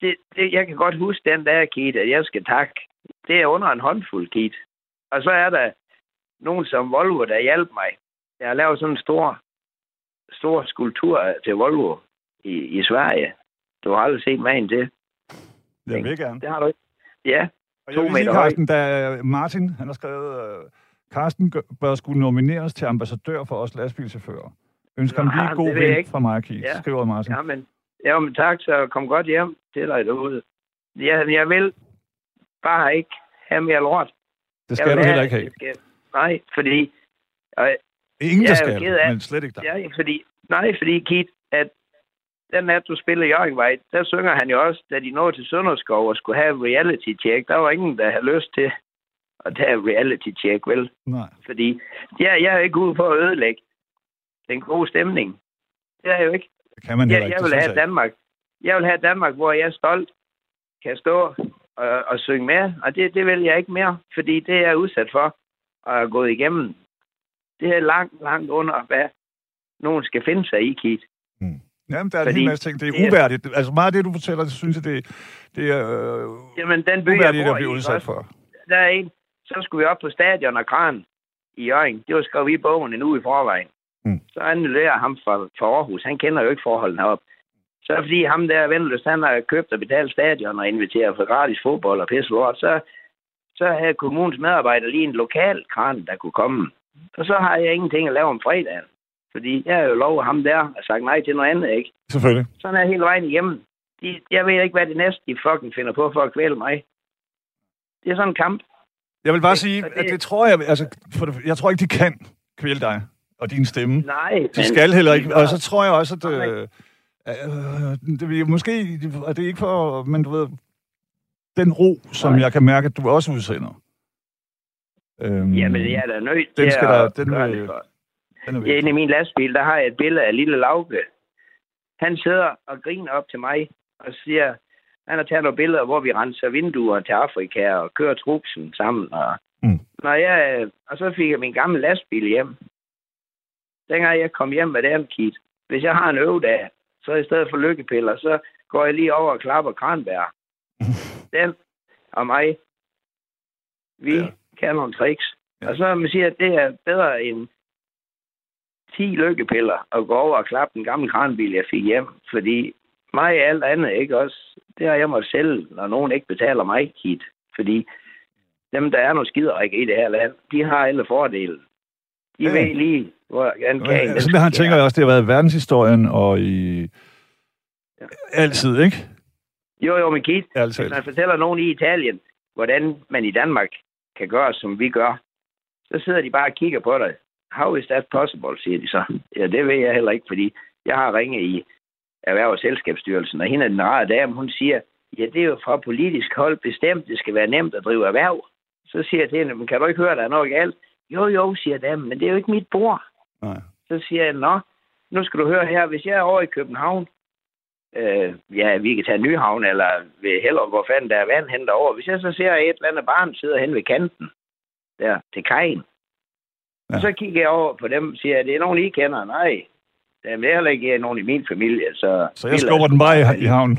det, det, jeg kan godt huske den der, Kit, at jeg skal takke. Det er under en håndfuld, Kit. Og så er der nogen som Volvo, der hjalp mig. Jeg har lavet sådan en stor, stor skulptur til Volvo i, i Sverige. Du har aldrig set magen til. Jeg vil gerne. Det har du ikke. Ja, Og jeg vil sige. Carsten, da Martin, han har skrevet, øh, Carsten gør- bør skulle nomineres til ambassadør for os lastbilchauffører. Ønsker ham lige god jeg vind fra mig, Keith, Ja. skriver Martin. Ja, men, ja, men tak, så kom godt hjem til dig derude. Jeg, jeg vil bare ikke have mere lort. Det Jeg skal vil du heller ikke have. jeg Skal, nej, fordi... Og, Ingen, Jeg der er skal, men slet ikke dig. ja, fordi nej, fordi, Kit, at den nat, du spiller Jørgenvej, der synger han jo også, da de nåede til Sønderskov og skulle have reality check. Der var ingen, der havde lyst til at tage reality check, vel? Nej. Fordi jeg, jeg er ikke ude på at ødelægge den gode stemning. Det er jeg jo ikke. Det kan man Jeg, ikke. jeg vil have Danmark. Jeg vil have Danmark, hvor jeg er stolt kan stå og, og synge med. Og det, det vil jeg ikke mere, fordi det er jeg udsat for at have gået igennem. Det er langt, langt under, hvad nogen skal finde sig i, Kit. Jamen, der er Fordi, en hel masse ting. Det er uværdigt. Altså, meget af det, du fortæller, det synes jeg, det, det er øh, jamen, den by, uværdigt at blive udsat for. Der er en, så skulle vi op på stadion og kran i Jørgen. Det var skrevet i bogen en uge i forvejen. Mm. Så annullerer ham fra, fra Aarhus. Han kender jo ikke forholdene heroppe. Så fordi ham der, Vendeløs, han har købt og betalt stadion og inviteret for gratis fodbold og pisse så, så havde kommunens medarbejder lige en lokal kran, der kunne komme. Og så har jeg ingenting at lave om fredagen. Fordi jeg har jo lovet ham der og sagt nej til noget andet, ikke? Selvfølgelig. Sådan er hele vejen igennem. De, jeg ved ikke, hvad det næste, de fucking finder på for at kvæle mig. Det er sådan en kamp. Jeg vil bare sige, det, at det tror jeg, altså, for det, jeg tror ikke, de kan kvæle dig og din stemme. Nej. De men, skal heller ikke. Og så tror jeg også, at øh, øh, det, måske, at det er ikke for, men du ved, den ro, som Nej. jeg kan mærke, at du også udsender. Øhm, Jamen, jeg er da nødt den skal der, den vil, er Inde i min lastbil, der har jeg et billede af lille Lauke. Han sidder og griner op til mig og siger, han har taget nogle billeder, hvor vi renser vinduer til Afrika og kører trupsen sammen. Og, mm. når jeg, og så fik jeg min gamle lastbil hjem. Dengang jeg kom hjem med den kit, hvis jeg har en øvedag, så i stedet for lykkepiller, så går jeg lige over og klapper kranbær. den og mig, vi ja. kan nogle tricks. Ja. Og så man siger, at det er bedre end 10 lykkepiller at gå over og klappe den gamle kranbil, jeg fik hjem. Fordi mig og alt andet, ikke også? Det har jeg måtte sælge, når nogen ikke betaler mig hit. Fordi dem, der er nogle skider i det her land, de har alle fordele. De ja. ved lige, hvor han kan. Ja, altså, han tænker jeg også, det har været verdenshistorien og i... Ja. Altid, ikke? Jo, jo, men Keith, Altid. hvis man fortæller nogen i Italien, hvordan man i Danmark kan gøre, som vi gør, så sidder de bare og kigger på dig. How is that possible, siger de så. Ja, det ved jeg heller ikke, fordi jeg har ringet i Erhverv- og Selskabsstyrelsen, og hende den rare dame, hun siger, ja, det er jo fra politisk hold bestemt, det skal være nemt at drive erhverv. Så siger jeg til hende, men kan du ikke høre, der er noget galt? Jo, jo, siger damen, men det er jo ikke mit bord. Nej. Så siger jeg, nå, nu skal du høre her, hvis jeg er over i København, øh, ja, vi kan tage Nyhavn, eller ved Hellerup, hvor fanden der er vand hen derovre. Hvis jeg så ser et eller andet barn sidder hen ved kanten, der til kajen, ja. og så kigger jeg over på dem og siger, at det er nogen, I kender. Nej, det er heller ikke nogen i min familie. Så, så jeg skubber den bare i, i havnen?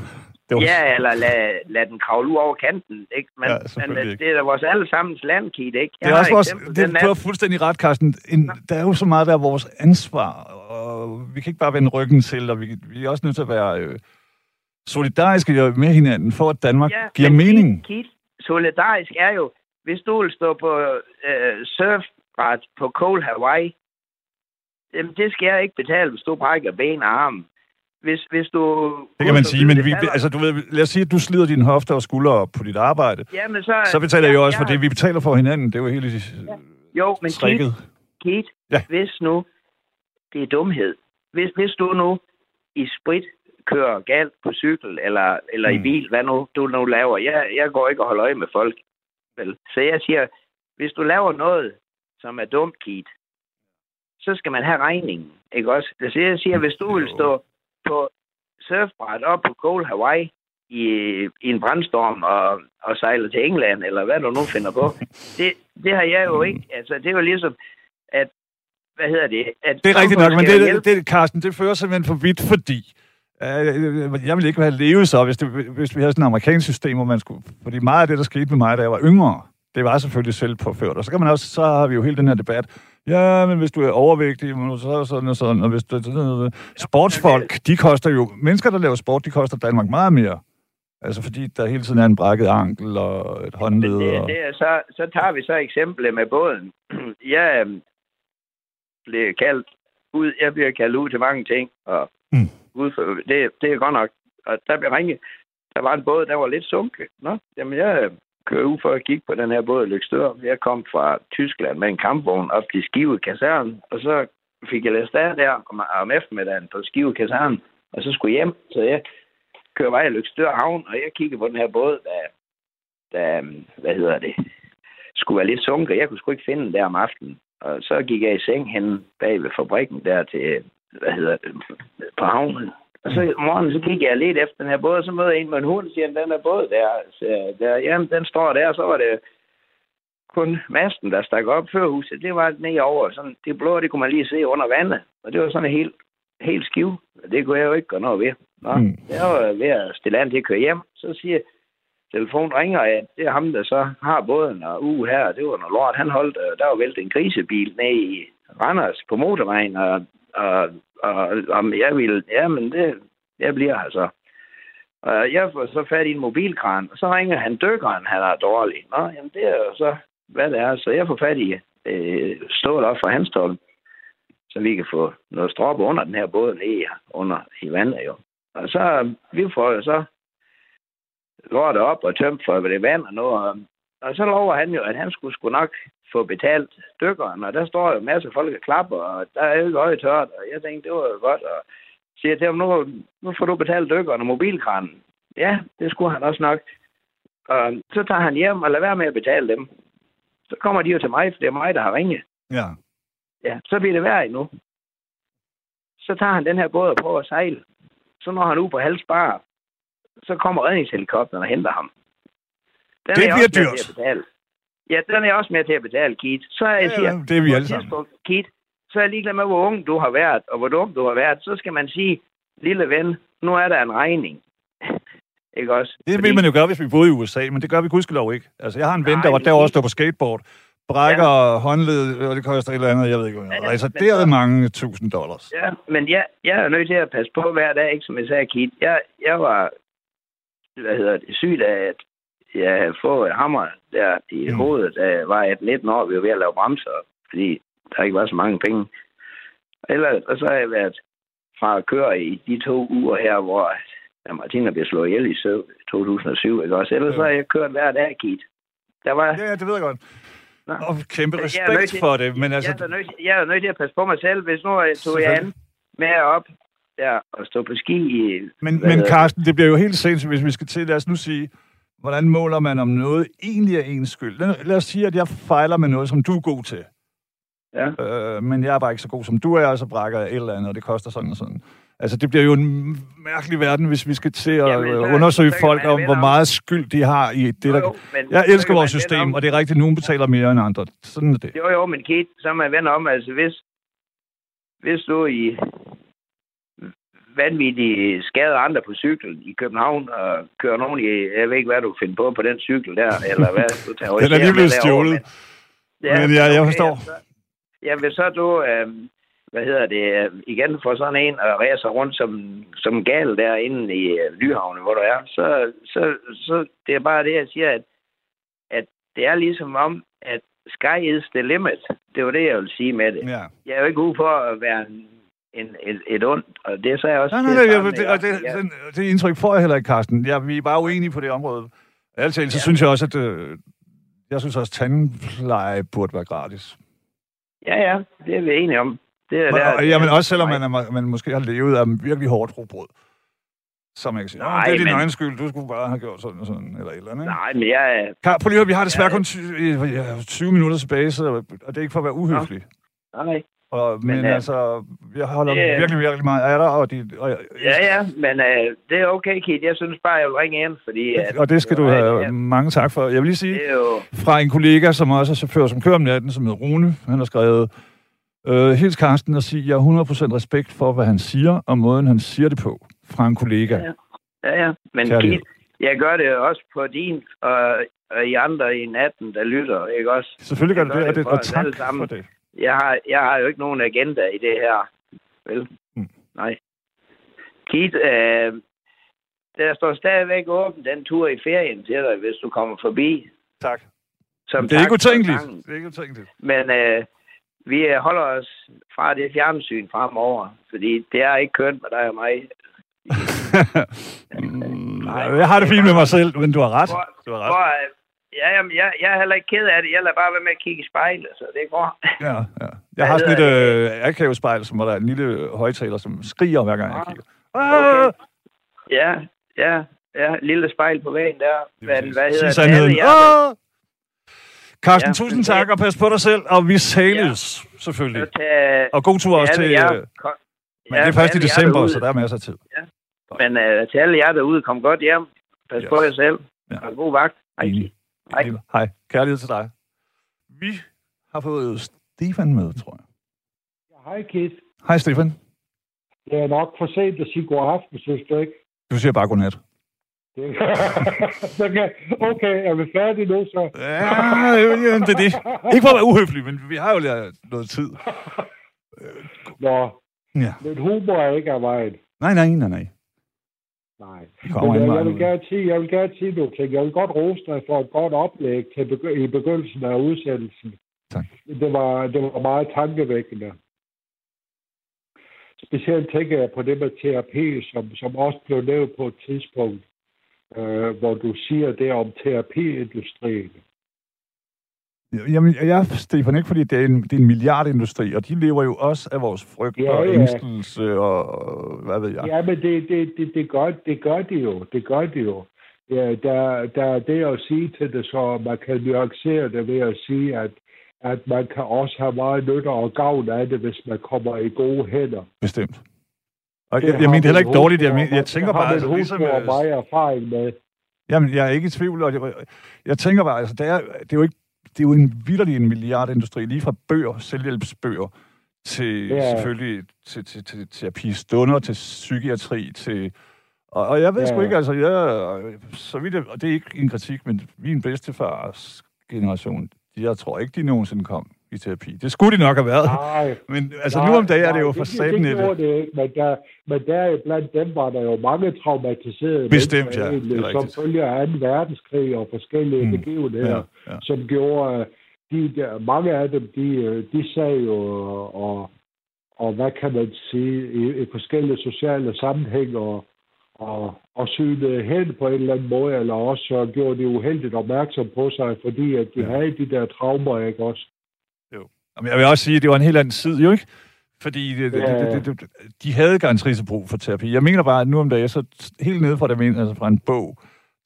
var... Ja, eller lad, lad den kravle ud over kanten. Ikke? Men, ja, men det er da vores allesammens landkit, ikke? Jeg det er også vores, det, du har fuldstændig ret, Carsten. En, der er jo så meget, der er vores ansvar, og vi kan ikke bare vende ryggen til, og vi, vi er også nødt til at være øh, solidariske med hinanden, for at Danmark ja, giver mening. Kit, solidarisk er jo, hvis du vil stå på øh, surfbræt på Cold Hawaii, jamen det skal jeg ikke betale, hvis du brækker ben og arm hvis, hvis du... Det kan man sige, men vi, altså, du ved, lad os sige, at du slider dine hofter og skuldre på dit arbejde. Jamen, så, så betaler ja, jeg jo også for det. Vi betaler for hinanden. Det er jo helt ja. Jo, men strikket. Keith, ja. hvis nu det er dumhed. Hvis, hvis du nu i sprit kører galt på cykel eller, eller mm. i bil, hvad nu du nu laver. Jeg, jeg går ikke og holder øje med folk. Vel? Så jeg siger, hvis du laver noget, som er dumt, Keith, så skal man have regningen. Ikke også? Så jeg siger, hvis du vil stå på surfbræt op på Cold Hawaii i, i en brandstorm og, og sejler til England, eller hvad du nu finder på. Det, det har jeg jo ikke. Altså, det er jo ligesom, at hvad hedder det? At det er rigtigt nok, men det, det, Carsten, det fører simpelthen for vidt, fordi øh, jeg ville ikke have levet så, hvis, det, hvis vi havde sådan et amerikansk system, hvor man skulle... Fordi meget af det, der skete med mig, da jeg var yngre, det var selvfølgelig selv påført. Og så kan man også, så har vi jo hele den her debat Ja, men hvis du er overvægtig, så er sådan og sådan. Og hvis du, sportsfolk, de koster jo... Mennesker, der laver sport, de koster Danmark meget mere. Altså fordi der hele tiden er en brækket ankel og et håndled. Det, og... det er så, så tager vi så eksemplet med båden. Jeg øhm, bliver kaldt ud, jeg bliver kaldt ud til mange ting, og mm. ud for, det, det er godt nok. Og der bliver ringet. Der var en båd, der var lidt sunket. Nå, jamen jeg køre ud for at kigge på den her båd Lykstør. Jeg kom fra Tyskland med en kampvogn op til Skive Kaserne, og så fik jeg læst af der om, om eftermiddagen på Skive Kaserne, og så skulle hjem. Så jeg kører vej i Lykstør Havn, og jeg kiggede på den her båd, der, der hvad hedder det, skulle være lidt sunket. Jeg kunne sgu ikke finde den der om aftenen. Og så gik jeg i seng hen bag ved fabrikken der til, hvad hedder det, på havnen. Og så om morgenen, så gik jeg lidt efter den her båd, og så møder jeg en med en hund, og siger, den er båd der. Så der jamen, den står der, så var det kun masten, der stak op før huset. Det var ned over. Sådan, det blå, det kunne man lige se under vandet. Og det var sådan en helt, helt skiv. Det kunne jeg jo ikke gøre noget ved. Nå, mm. Jeg var ved at stille an til at køre hjem. Så siger telefonen ringer, at det er ham, der så har båden, og uge her, det var noget lort. Han holdt, øh, der var væltet en grisebil ned i Randers på motorvejen, og, og, og om jeg ville, ja, men det, jeg bliver her så. Og jeg får så fat i en mobilkran, og så ringer han dykkeren, han er dårlig. Nå, jamen det er jo så, hvad det er. Så jeg får fat i øh, stål op fra hans tål, så vi kan få noget strop under den her båd ned under i vandet jo. Og så, vi får jo så lortet op og tømt for det vand og noget. Og, så lover han jo, at han skulle sgu nok få betalt dykkeren, og der står jo masser af folk og klapper, og der er jo ikke øje tørt, og jeg tænkte, det var jo godt, og siger til ham, nu, nu får du betalt dykkeren og mobilkranen. Ja, det skulle han også nok. Og så tager han hjem og lader være med at betale dem. Så kommer de jo til mig, for det er mig, der har ringet. Ja. Ja, så bliver det værd endnu. Så tager han den her båd og prøver at sejle. Så når han ud på halv spar, så kommer redningshelikopteren og henter ham. Den det er bliver også dyrt. Ja, den er også med til at betale, Keith. Så er jeg Ja, siger, det er vi alle sammen. Keith, så er jeg ligeglad med, hvor ung du har været, og hvor dum du har været. Så skal man sige, lille ven, nu er der en regning. ikke også? Det Fordi- ville man jo gøre, hvis vi boede i USA, men det gør vi gudskelov ikke. Altså, jeg har en ven, der var derovre det- stå på skateboard, brækker ja. håndled, og det koster et eller andet, jeg ved ikke, hvad. Ja, altså, det er mange tusind dollars. Ja, men jeg, jeg er nødt til at passe på hver dag, ikke som jeg sagde, Keith. Jeg, jeg var, hvad hedder det, syg af, at jeg havde fået et hammer der i Mm. hovedet, da jeg var 18-19 år, vi var ved at lave bremser, fordi der ikke var så mange penge. Ellers, og så har jeg været fra at køre i de to uger her, hvor ja, Martina blev slået ihjel i søv- 2007, ikke også? Ellers Ja. så har jeg kørt hver dag, Keith. Der var, Ja, ja, det ved jeg godt. Nå. Og kæmpe respekt til- for det, men altså... jeg, er nødt, jeg er nødt til at passe på mig selv, hvis nu jeg tog jeg an med op der og stå på ski i... Men, men? Carsten, det bliver jo helt sindssygt, hvis vi skal til, lad os nu sige, hvordan måler man om noget egentlig er ens skyld? Lad, os sige, at jeg fejler med noget, som du er god til. Ja. Øh, men jeg er bare ikke så god som du er, og så brækker jeg et eller andet, og det koster sådan og sådan. Altså, det bliver jo en mærkelig verden, hvis vi skal til at Jamen, så- øh, undersøge så folk man om, hvor meget skyld de har i det, Jo, der... jo, men Jeg så elsker vores man system, og det er rigtigt, at nogen betaler mere end andre. Sådan er det. Jo, jo, men Kate, så må jeg vende om. Altså, hvis, hvis du i vanvittigt skader andre på cykel i København, og kører nogen i, jeg ved ikke, hvad du finder på på den cykel der, eller hvad du tager Den er lige blevet stjålet. Men ja, jeg forstår. Så, ja, hvis så du, øh, hvad hedder det, øh, igen får sådan en og ræser rundt som, som gal derinde i øh, Lyhavne, hvor du er, så, så, så det er bare det, jeg siger, at, at det er ligesom om, at sky is the limit. Det var det, jeg vil sige med det. Ja. Jeg er jo ikke ude for at være en, en, et, et ondt, og det sagde jeg også Nej, nej, nej, Sarne, det, og det, Ja. det, det indtryk får jeg heller ikke, Carsten. Ja, vi er bare uenige på det område. Talt, så Ja. synes jeg også, at øh, jeg synes også, at tandpleje burde være gratis. ja, ja, det er vi enige om. Det er Og, der, og, jamen også selvom man, er, man måske har levet af virkelig hårdt rugbrød. Så man kan sige, Nej, det er din men- egen skyld, du skulle bare have gjort sådan og sådan, eller et eller andet. ikke? Nej, men jeg er... Kar, prøv lige at vi har desværre Ja. kun 20, ja, 20 minutter tilbage, så, og det er ikke for at være uhøflig. Nej. Og, men Men, øh, altså, jeg holder det- virkelig, virkelig meget af dig, og, dit, og, Ja, ja, men øh, det er okay, Kit. Jeg synes bare, jeg vil ringe ind, fordi... At, og det skal du have ja, mange tak for. Jeg vil lige sige, jo... fra en kollega, som også er chauffør, som kører om natten, som hedder Rune. Han har skrevet, øh, hils Karsten og sige, jeg har 100% respekt for, hvad han siger, og måden, han siger det på. Fra en kollega. Ja. Ja, ja. Men Kærlighed. Kit, jeg gør det også på din og, og I andre i natten, der lytter, ikke også? Selvfølgelig gør Jeg det det, og, det og tak for det. Jeg har, jeg har jo ikke nogen agenda i det her. Vel? Mm. Nej. Kit, øh, der står stadigvæk åben den tur i ferien til dig, hvis du kommer forbi. Tak. Som Det er tak ikke utænkeligt. Det er ikke utænkeligt. Men øh, vi holder os fra det fjernsyn fremover, fordi det er ikke kønt med dig og mig. Mm, jeg har det fint med mig selv, men du har ret. Du har ret. Hvor, ja, jamen, jeg, jeg er heller ikke ked af det. Jeg lader bare være med at kigge i spejlet, så det går. Ja, ja. Jeg har sådan et øh, akavespejl, som hvor der er en lille højtaler, som skriger hver gang jeg Ah, kigger. okay. Ah! Ja, ja, ja. Lille spejl på væggen der. Hvad Sig hedder det? sandheden. Alle hjerter. Ah! Carsten, Ja, tusind tak, det- og pas på dig selv, og vi sales, selvfølgelig. Så tag, Og god tur også til... jer- øh, kom- Men ja, det er først i december, derude. så der er masser af tid. Men uh, til alle jer derude, kom godt hjem. Pas Yes. på jer selv. Ja. Og god vagt. Hej. Hej. Hej. Kærlighed til dig. Vi har fået Stefan med, tror jeg. Ja, hej, Kit. Hej, Stefan. Det er nok for sent at sige god aften, synes du ikke? Du siger bare godnat. Det... okay, er vi færdige nu så? Ja, det er det. Ikke for at være uhøflig, men vi har jo lært noget tid. Nå, Ja. men humor er ikke af vejen. Nej, nej, nej, nej. Nej. Kommer Men, anden øh, jeg, vil gerne sige, jeg vil gerne sige nogle ting. Jeg vil godt rose dig for et godt oplæg til begy- i begyndelsen af udsendelsen. Tak. Det var, det var meget tankevækkende. Specielt tænker jeg på det med terapi, som, som også blev nævnt på et tidspunkt, øh, hvor du siger det om terapiindustrien. Jamen, jeg Stefan ikke, fordi det er, en, det er en milliardindustri, og de lever jo også af vores frygt Ja, og ængstelse og, og hvad ved jeg. Ja, men det, det, det, det, gør, det gør de jo. Det gør de jo. Ja, der, der er det at sige til det, så man kan nuancere det ved at sige, at, at man kan også have meget nytte og gavn af det, hvis man kommer i gode hænder. Bestemt. Og Det jeg, jeg mener heller ikke dårligt. Jeg, hustru men, og- jeg tænker det har bare, altså, ligesom... og øh, erfaring med. Jamen, jeg er ikke i tvivl. Og jeg, jeg tænker bare, altså, det er, det er jo ikke det er jo en vildt en milliardindustri, lige fra bøger, selvhjælpsbøger, til Ja. selvfølgelig til, til, til terapistunder, til psykiatri, til... Og, og jeg ved Ja. sgu ikke, altså, jeg, så vidt jeg, og det er ikke en kritik, men min bedstefars generation, jeg tror ikke, de nogensinde kom i terapi. Det skulle de nok have været. Nej, Men altså, nej, nu om dagen er nej, det jo for satan det, det, det. det ikke, men der, men der blandt dem var der jo mange traumatiserede Bestemt, mennesker, ja. Det er egentlig, som følger af 2. verdenskrig og forskellige Mm. begivenheder. Ja, ja. som gjorde, øh, de der, mange af dem, de, øh, de sagde jo, og, og hvad kan man sige, i, i forskellige sociale sammenhænge, og, og, og synede hen på en eller anden måde, eller også så gjorde de uheldigt opmærksom på sig, fordi at de ja. havde de der traumer, ikke også? Jeg vil også sige, at det var en helt anden side, jo ikke? Fordi det, det, Ja. det, det, de havde garanteret brug for terapi. Jeg mener bare, at nu om dagen, så helt nede fra, det, men- altså fra en bog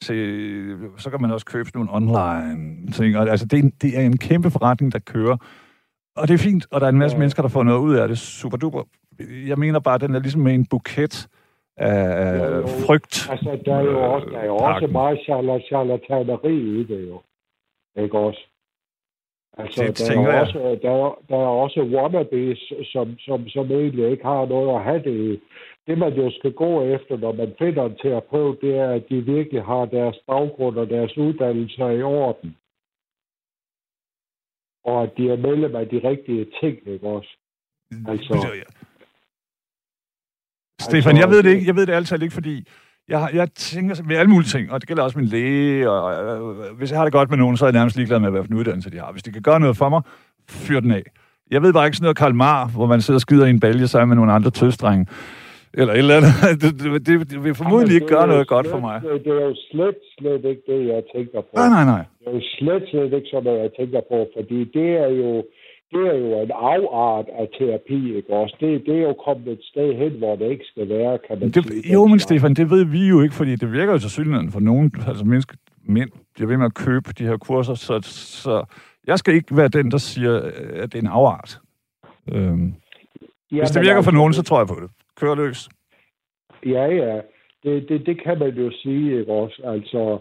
til, så kan man også købe sådan nogle online ting. Og, altså, det er, en, det er en kæmpe forretning, der kører. Og det er fint, og der er en masse Ja. mennesker, der får noget ud af det. Super duper. Jeg mener bare, at den er ligesom med en buket af Jo, jo. frygt. Altså, der er jo også, der er jo også meget charla- charlataneri i det jo. Ikke også? Altså, Det der, tænker er jeg. også, der, er, der er også wannabes, som, som, som egentlig ikke har noget at have det i. Det, man jo skal gå efter, når man finder en terapeut, det er, at de virkelig har deres baggrund og deres uddannelser i orden. Og at de er medlem af de rigtige ting, ikke også? Altså- Stefan, Altså, jeg ved det det- ikke. Jeg ved det altid ikke, fordi jeg, jeg tænker med alle mulige ting, og det gælder også min læge, og øh, hvis jeg har det godt med nogen, så er jeg nærmest ligeglad med, hvad for en uddannelse de har. Hvis de kan gøre noget for mig, fyr den af. Jeg ved bare ikke sådan noget Karl Mar, hvor man sidder og skider i en balje sammen med nogle andre tøsdrenge. Eller et eller andet. Det, det, det, det vil formodentlig Jamen, ikke gøre noget godt slet- for mig. Det er jo slet, slet ikke det, jeg tænker på. Nej, nej, nej. Det er jo slet, slet ikke sådan jeg tænker på, fordi det er jo, det er jo en afart af terapi, ikke også? Det, det er jo kommet et sted hen, hvor det ikke skal være, kan man sige. Det, jo, men Stefan, det ved vi jo ikke, fordi det virker jo til synligheden for nogen, altså mennesker, mænd, bliver ved med at købe de her kurser, så, så jeg skal ikke være den, der siger, øh, at det er en afart. Øhm, hvis det virker for nogen, så tror jeg på det. Kør løs. Ja, ja. Det, det, det kan man jo sige, ikke også? Altså,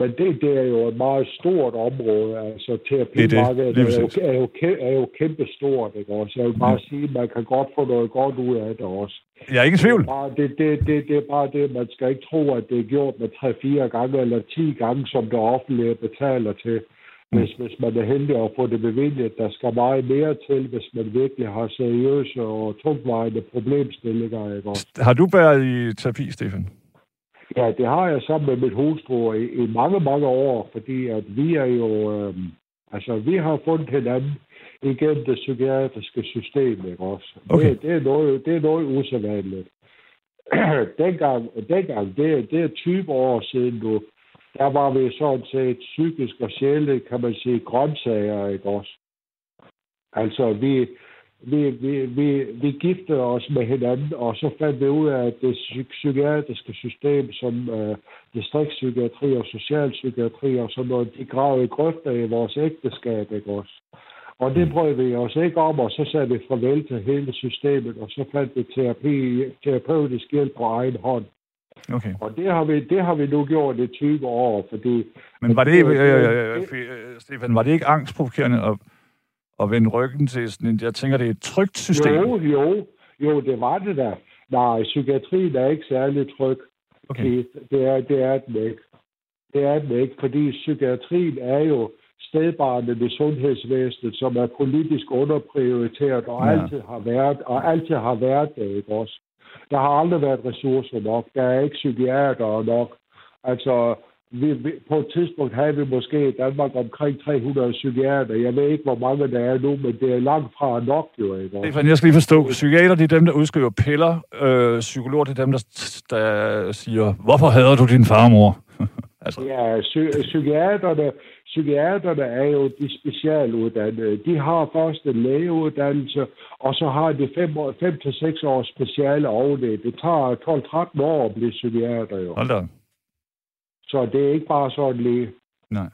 men det, det er jo et meget stort område. Altså, terapimarkedet lige er, jo, præcis. er, jo, er jo kæmpe stort, ikke også? Jeg vil bare sige, at man kan godt få noget godt ud af det også. Jeg er ikke i tvivl. Det er, bare, det, det, det, det er bare det, man skal ikke tro, at det er gjort med 3-4 gange eller 10 gange, som det offentlige betaler til. Hvis, hvis man er heldig at få det bevilget, der skal meget mere til, hvis man virkelig har seriøse og tungtvejende problemstillinger. Ikke? Har du været i terapi, Stefan? Ja, det har jeg sammen med mit hustru i, i mange, mange år, fordi at vi er jo, øh, altså vi har fundet hinanden igennem det psykiatriske system, ikke også? Okay. Det, det, er noget, det er noget usædvanligt. dengang, dengang det, det er 20 år siden nu, der var vi sådan set psykisk og sjældent, kan man sige, grøntsager, ikke også? Altså, vi, vi, vi, vi, vi giftede os med hinanden, og så fandt vi ud af, at det psy- psykiatriske system, som øh, distriktspsykiatri og socialpsykiatri og sådan noget, de gravede grøfter i vores ægteskab, ikke også? Og det brød vi os ikke om, og så sagde vi farvel til hele systemet, og så fandt vi terapi, terapeutisk hjælp på egen hånd. Okay. Og det har vi, det har vi nu gjort i 20 år, fordi Men var det, øh, øh, øh, øh, Stefan, var det ikke angstprovokerende at at vende ryggen til sådan Jeg tænker, det er et trygt system. Jo, jo. Jo, det var det der. Nej, psykiatrien er ikke særlig tryg. Okay. Det, det, er, det er den ikke. Det er den ikke, fordi psykiatrien er jo stedbarnet ved sundhedsvæsenet, som er politisk underprioriteret og ja. altid har været, og altid har været det, ikke også? Der har aldrig været ressourcer nok. Der er ikke psykiater nok. Altså, vi, vi, på et tidspunkt havde vi måske i Danmark omkring 300 psykiater. Jeg ved ikke, hvor mange der er nu, men det er langt fra nok jo. Ikke? Stefan, jeg skal lige forstå. Psykiater, det er dem, der udskriver piller. Øh, psykologer, det er dem, der, der siger, hvorfor hader du din farmor? altså. Ja, psy- psykiaterne, psykiaterne er jo de specialuddannede. De har først en lægeuddannelse, og så har de 5-6 års speciale det. Det tager 12-13 år at blive psykiater jo. Hold da. Så det er ikke bare sådan lige. Nej.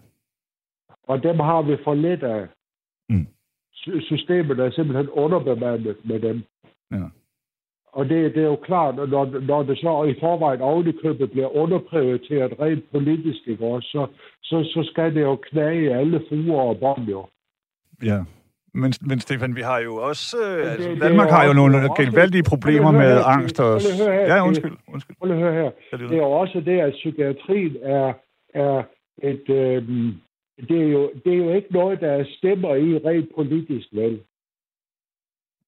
Og dem har vi for lidt af. Mm. Systemet er simpelthen underbemandet med dem. Ja. Og det, det er jo klart, når, når det så i forvejen ovenikøbet bliver underprioriteret rent politisk, ikke også, så, så, så skal det jo knage alle fuger og bånd jo. Ja. Men, men Stefan, vi har jo også... Øh, altså, det, Danmark det har jo nogle gevaldige problemer med her, angst og... Her, ja, undskyld. undskyld. Prøv at høre her. Det er jo også det, at psykiatrien er, er et... Øh, det, er jo, det er jo ikke noget, der stemmer i rent politisk, vel?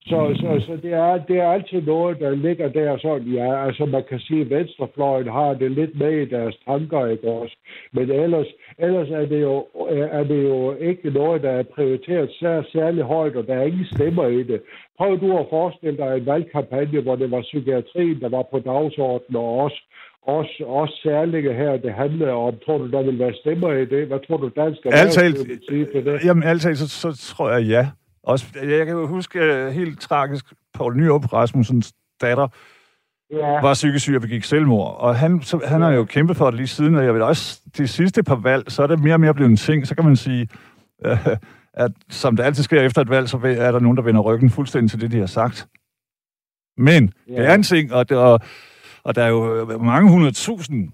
Så, så, så det, er, det er altid noget, der ligger der sådan, ja, altså man kan sige, at venstrefløjen har det lidt med i deres tanker, ikke også? Men ellers, ellers er, det jo, er det jo ikke noget, der er prioriteret sær, særlig højt, og der er ingen stemmer i det. Prøv du at forestille dig en valgkampagne, hvor det var psykiatrien, der var på dagsordenen, og også også, også særlige her, det handler om. Tror du, der vil være stemmer i det? Hvad tror du, dansk er vil sige til det? Jamen, altid, så, så tror jeg ja. Også, jeg kan huske uh, helt tragisk, Paul Nyrup, Rasmussens datter, ja. var psykisk syg og begik selvmord. Og han, så, han har jo kæmpet for det lige siden, og jeg vil også, de sidste par valg, så er det mere og mere blevet en ting. Så kan man sige, uh, at som det altid sker efter et valg, så er der nogen, der vender ryggen fuldstændig til det, de har sagt. Men ja. det er en ting, og, det, og, og der er jo mange hundredtusind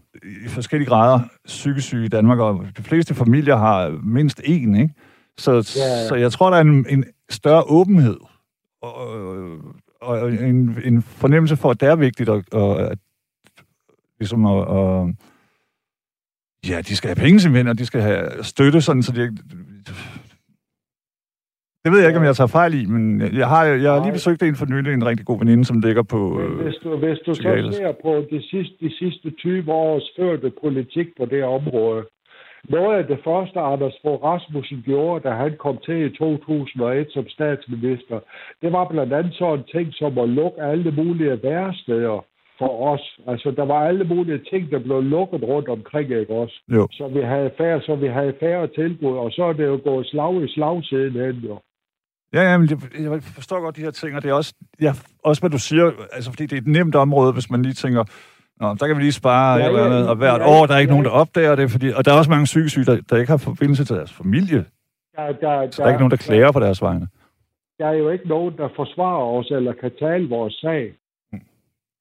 i forskellige grader psykisk syge i Danmark, og de fleste familier har mindst én, ikke? Så, ja. så jeg tror, der er en, en større åbenhed og, og en, en fornemmelse for, at det er vigtigt at, og, at, ligesom at, og, ja, de skal have penge simpelthen, og de skal have støtte, sådan, så de, det ved jeg ikke, om jeg tager fejl i, men jeg har, jeg har lige besøgt en for nylig, en rigtig god veninde, som ligger på... Øh, hvis du, hvis du så ser på de sidste, de sidste 20 års førte politik på det område, noget af det første, Anders Fogh Rasmussen gjorde, da han kom til i 2001 som statsminister, det var blandt andet sådan ting som at lukke alle mulige væresteder for os. Altså, der var alle mulige ting, der blev lukket rundt omkring, ikke også? Jo. Så vi havde færre, så vi havde færre tilbud, og så er det jo gået slag i slag siden hen, jo. Ja, ja, men jeg, jeg forstår godt de her ting, og det er også, ja, også hvad du siger, altså fordi det er et nemt område, hvis man lige tænker, Nå, der kan vi lige spare ja, eller andet, og hvert ja, år, der er ikke ja, nogen, der opdager det, fordi, og der er også mange psykisk syge, der, der ikke har forbindelse til deres familie. Ja, der, så der er ikke nogen, der klager på deres vegne. Der er jo ikke nogen, der forsvarer os, eller kan tale vores sag.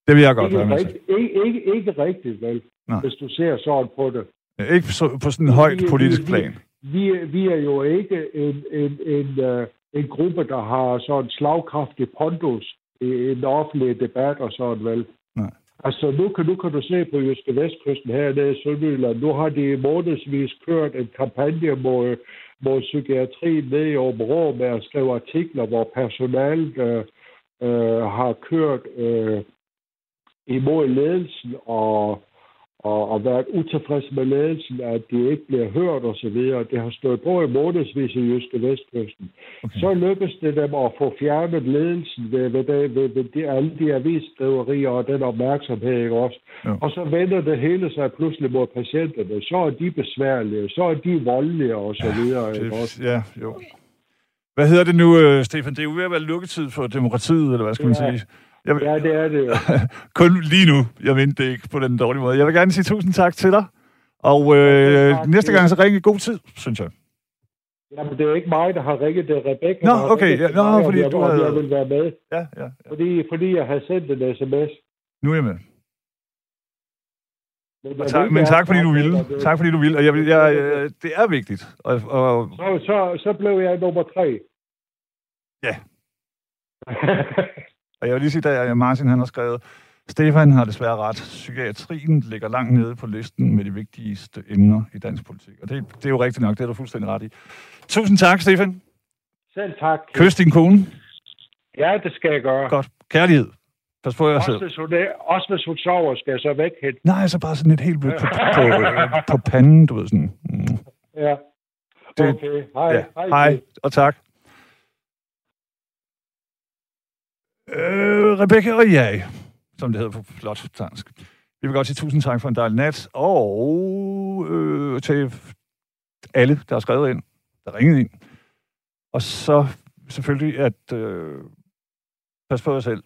Det vil jeg godt være med til. Ikke, ikke, ikke rigtigt, vel, Nej. hvis du ser sådan på det. Ja, ikke så, på sådan en højt vi, politisk vi, plan. Vi, vi er jo ikke en, en, en, uh, en gruppe, der har sådan slagkraftig pondus i en offentlig debat og sådan, vel. Nej. Altså, nu kan, nu kan du se på Jyske Vestkysten hernede i Sønderjylland. Nu har de i månedsvis kørt en kampagne mod, mod psykiatrien ned i Åben med at skrive artikler, hvor personalet øh, øh, har kørt øh, imod ledelsen og og, og været utilfreds med ledelsen, at de ikke bliver hørt osv. Det har stået på i månedsvis i Jyske Vestkysten. Okay. Så lykkedes det dem at få fjernet ledelsen ved, ved, ved, ved, ved de, alle de avisskriverier og den opmærksomhed, ikke også? Ja. Og så vender det hele sig pludselig mod patienterne. Så er de besværlige, så er de voldelige og så videre, ja, ikke også? Ja, jo. Hvad hedder det nu, øh, Stefan? Det er jo ved at være lukketid for demokratiet, eller hvad skal ja. man sige? Jeg, ja, det er det jo. kun lige nu. Jeg venter det ikke på den dårlige måde. Jeg vil gerne sige tusind tak til dig. Og øh, næste gang så ringe i god tid, synes jeg. Jamen, det er ikke mig, der har ringet. Det er Rebecca, Nå, okay. Ja, nå, fordi jeg, du havde... jeg vil være med. Ja, ja, ja. Fordi, fordi jeg har sendt en sms. Nu er jeg med. Men, tak, men tak, fordi du ville. Tak, fordi du ville. Og jeg, jeg, jeg, det er vigtigt. Og, og... Så, så, så blev jeg nummer tre. Ja. og jeg vil lige sige, at Martin han har skrevet, Stefan har desværre ret. Psykiatrien ligger langt nede på listen med de vigtigste emner i dansk politik. Og det, det er jo rigtigt nok, det er du fuldstændig ret i. Tusind tak, Stefan. Selv tak. Kys din kone. Ja, det skal jeg gøre. Godt. Kærlighed. Pas på jer Også selv. hvis, hun, også hvis hun sover, skal jeg så væk hen. Nej, så bare sådan et helt blødt på, på, på, panden, du ved sådan. Mm. Ja. Okay, hej. Ja. Hej, og tak. Øh, Rebecca og jeg, som det hedder på flot dansk. Vi vil godt sige tusind tak for en dejlig nat, og øh, til alle, der har skrevet ind, der ringede ind. Og så selvfølgelig, at øh, pas på jer selv.